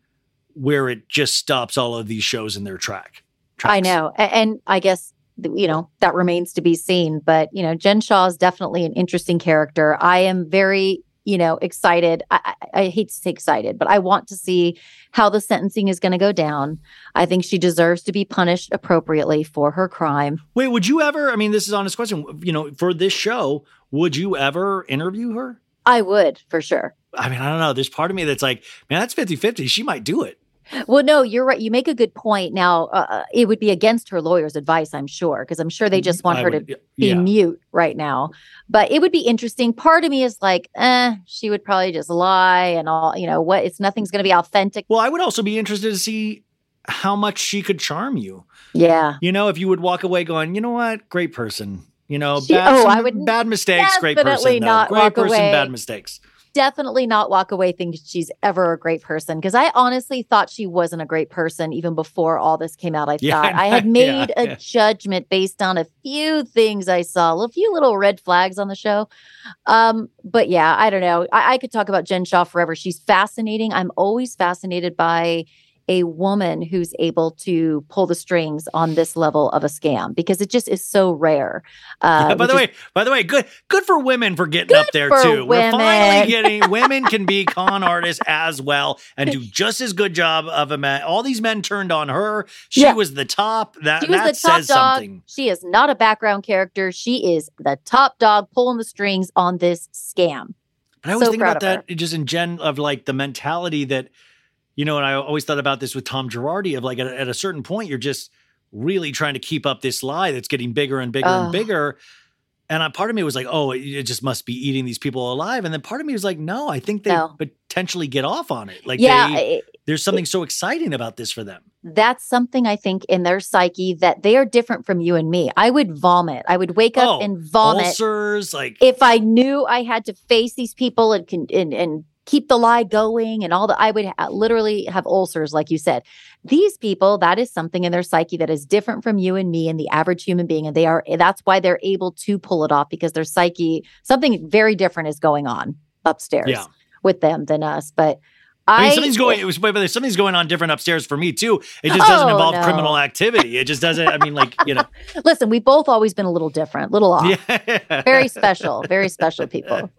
where it just stops all of these shows in their track.
I know, and I guess you know that remains to be seen. But you know, Jen Shah is definitely an interesting character. I am very you know excited. I, I, hate to say excited, but I want to see how the sentencing is going to go down. I think she deserves to be punished appropriately for her crime.
Wait, would you ever? I mean, this is an honest question. You know, for this show, would you ever interview her?
I would for sure.
I mean, I don't know. There's part of me that's like, man, that's 50 50. She might do it.
Well, no, you're right. You make a good point. Now, uh, it would be against her lawyer's advice, I'm sure, because I'm sure they just want
I
her to
would-
be
yeah.
mute right now. But it would be interesting. Part of me is like, eh, she would probably just lie and all, you know, what? It's nothing's going to be authentic.
Well, I would also be interested to see how much she could charm you.
Yeah.
You know, if you would walk away going, you know what, great person. You know,
She-
bad,
oh,
some
I would
bad mistakes, great person. though.
not
great
walk
person,
away.
bad mistakes.
Definitely not walk away thinking she's ever a great person because I honestly thought she wasn't a great person even before all this came out. I
Yeah,
thought I had *laughs* made
Yeah,
a
yeah.
judgment based on a few things I saw, a few little red flags on the show. Um, but yeah, I don't know. I, I could talk about Jen Shah forever. She's fascinating. I'm always fascinated by a woman who's able to pull the strings on this level of a scam because it just is so rare. Uh,
Yeah, by the
is-
way, by the way, good good for women for getting up there too. We're finally
women.
getting *laughs* women can be con artists as well and do just as good job of a man. All these men turned on her. She
Yeah.
was the top. That
She was
that
the top
says
dog.
something.
She is not a background character. She is the top dog pulling the strings on this scam.
But I always
So
think about that just in gen of like the mentality that you know, and I always thought about this with Tom Girardi of like at, at a certain point, you're just really trying to keep up this lie that's getting bigger and bigger and bigger. And a part of me was like, oh, it, it just must be eating these people alive. And then part of me was like, no, I think they
No.
potentially get off on it. Like,
yeah,
they,
it-
there's something so exciting about this for them.
that's something I think in their psyche that they are different from you and me. I would vomit. I would wake up
Oh,
and vomit
Ulcers, like,
if I knew I had to face these people and can and, and keep the lie going and all that. I would ha- literally have ulcers, like you said. These people, that is something in their psyche that is different from you and me and the average human being, and they are. Eh, that's why they're able to pull it off because their psyche, something very different is going on upstairs
Yeah.
with them than us. But
I mean,
I,
something's going. It was, but there's something's going on different upstairs for me too. It just doesn't
Oh,
involve
no.
criminal activity. It just doesn't. I mean, like you know, *laughs*
listen. We've both always been a little different, little off.
yeah,
very special, very special people.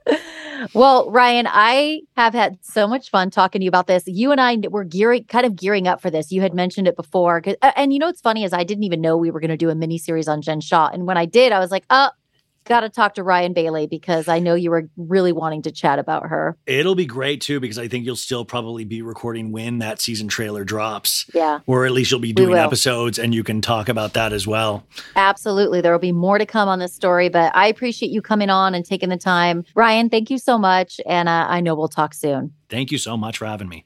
Well, Ryan, I have had so much fun talking to you about this. You and I were gearing, kind of gearing up for this. You had mentioned it before, and you know what's funny is I didn't even know we were going to do a mini series on Jen Shah, and when I did, I was like, "Oh, got to talk to Ryan Bailey because I know you were really wanting to chat about her."
It'll be great too because I think you'll still probably be recording when that season trailer drops,
Yeah,
or at least you'll be doing episodes and you can talk about that as well.
absolutely. There will be more to come on this story, but I appreciate you coming on and taking the time, Ryan. Thank you so much, and uh, I know we'll talk soon.
Thank you so much for having me.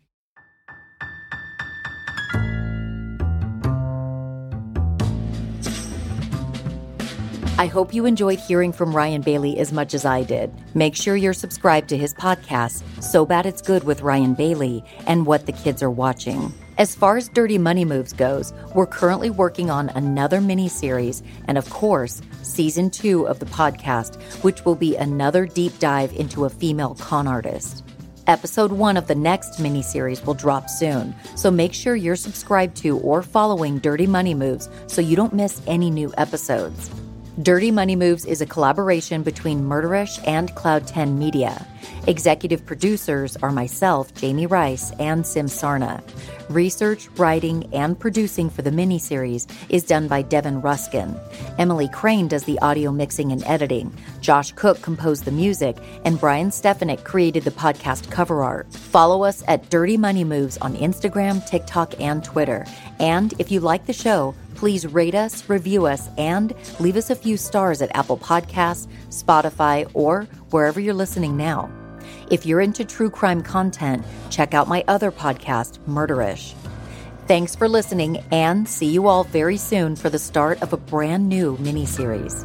I hope you enjoyed hearing from Ryan Bailey as much as I did. Make sure you're subscribed to his podcast, So Bad It's Good with Ryan Bailey, and What the Kids Are Watching. As far as Dirty Money Moves goes, we're currently working on another miniseries, and of course, season two of the podcast, which will be another deep dive into a female con artist. Episode one of the next miniseries will drop soon, so make sure you're subscribed to or following Dirty Money Moves so you don't miss any new episodes. Dirty Money Moves is a collaboration between Murderish and Cloud 10 Media. Executive producers are myself, Jami Rice, and Sim Sarna. Research, writing, and producing for the miniseries is done by Devin Ruskin. Emily Crain does the audio mixing and editing. Josh Cooke composed the music, and Brian Stefanik created the podcast cover art. Follow us at Dirty Money Moves on Instagram, TikTok, and Twitter. And if you like the show, please rate us, review us, and leave us a few stars at Apple Podcasts, Spotify, or wherever you're listening now. If you're into true crime content, check out my other podcast, Murderish. Thanks for listening, and see you all very soon for the start of a brand new miniseries.